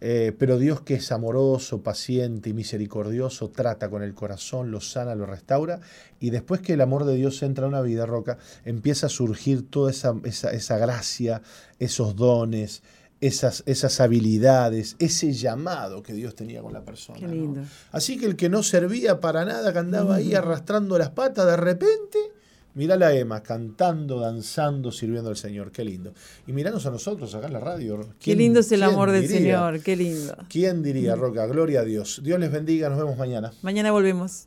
Eh, pero Dios que es amoroso, paciente y misericordioso, trata con el corazón, lo sana, lo restaura, y después que el amor de Dios entra a una vida, Roca, empieza a surgir toda esa, esa, esa gracia, esos dones, esas, esas habilidades, ese llamado que Dios tenía con la persona. Qué ¿no? lindo. Así que el que no servía para nada, que andaba ahí arrastrando las patas, de repente, mirá la Emma, cantando, danzando, sirviendo al Señor. Qué lindo. Y miranos a nosotros acá en la radio. Qué ¿Quién- lindo es el amor del diría? Señor, qué lindo. ¿Quién diría, Roca? Gloria a Dios. Dios les bendiga, nos vemos mañana. Mañana volvemos.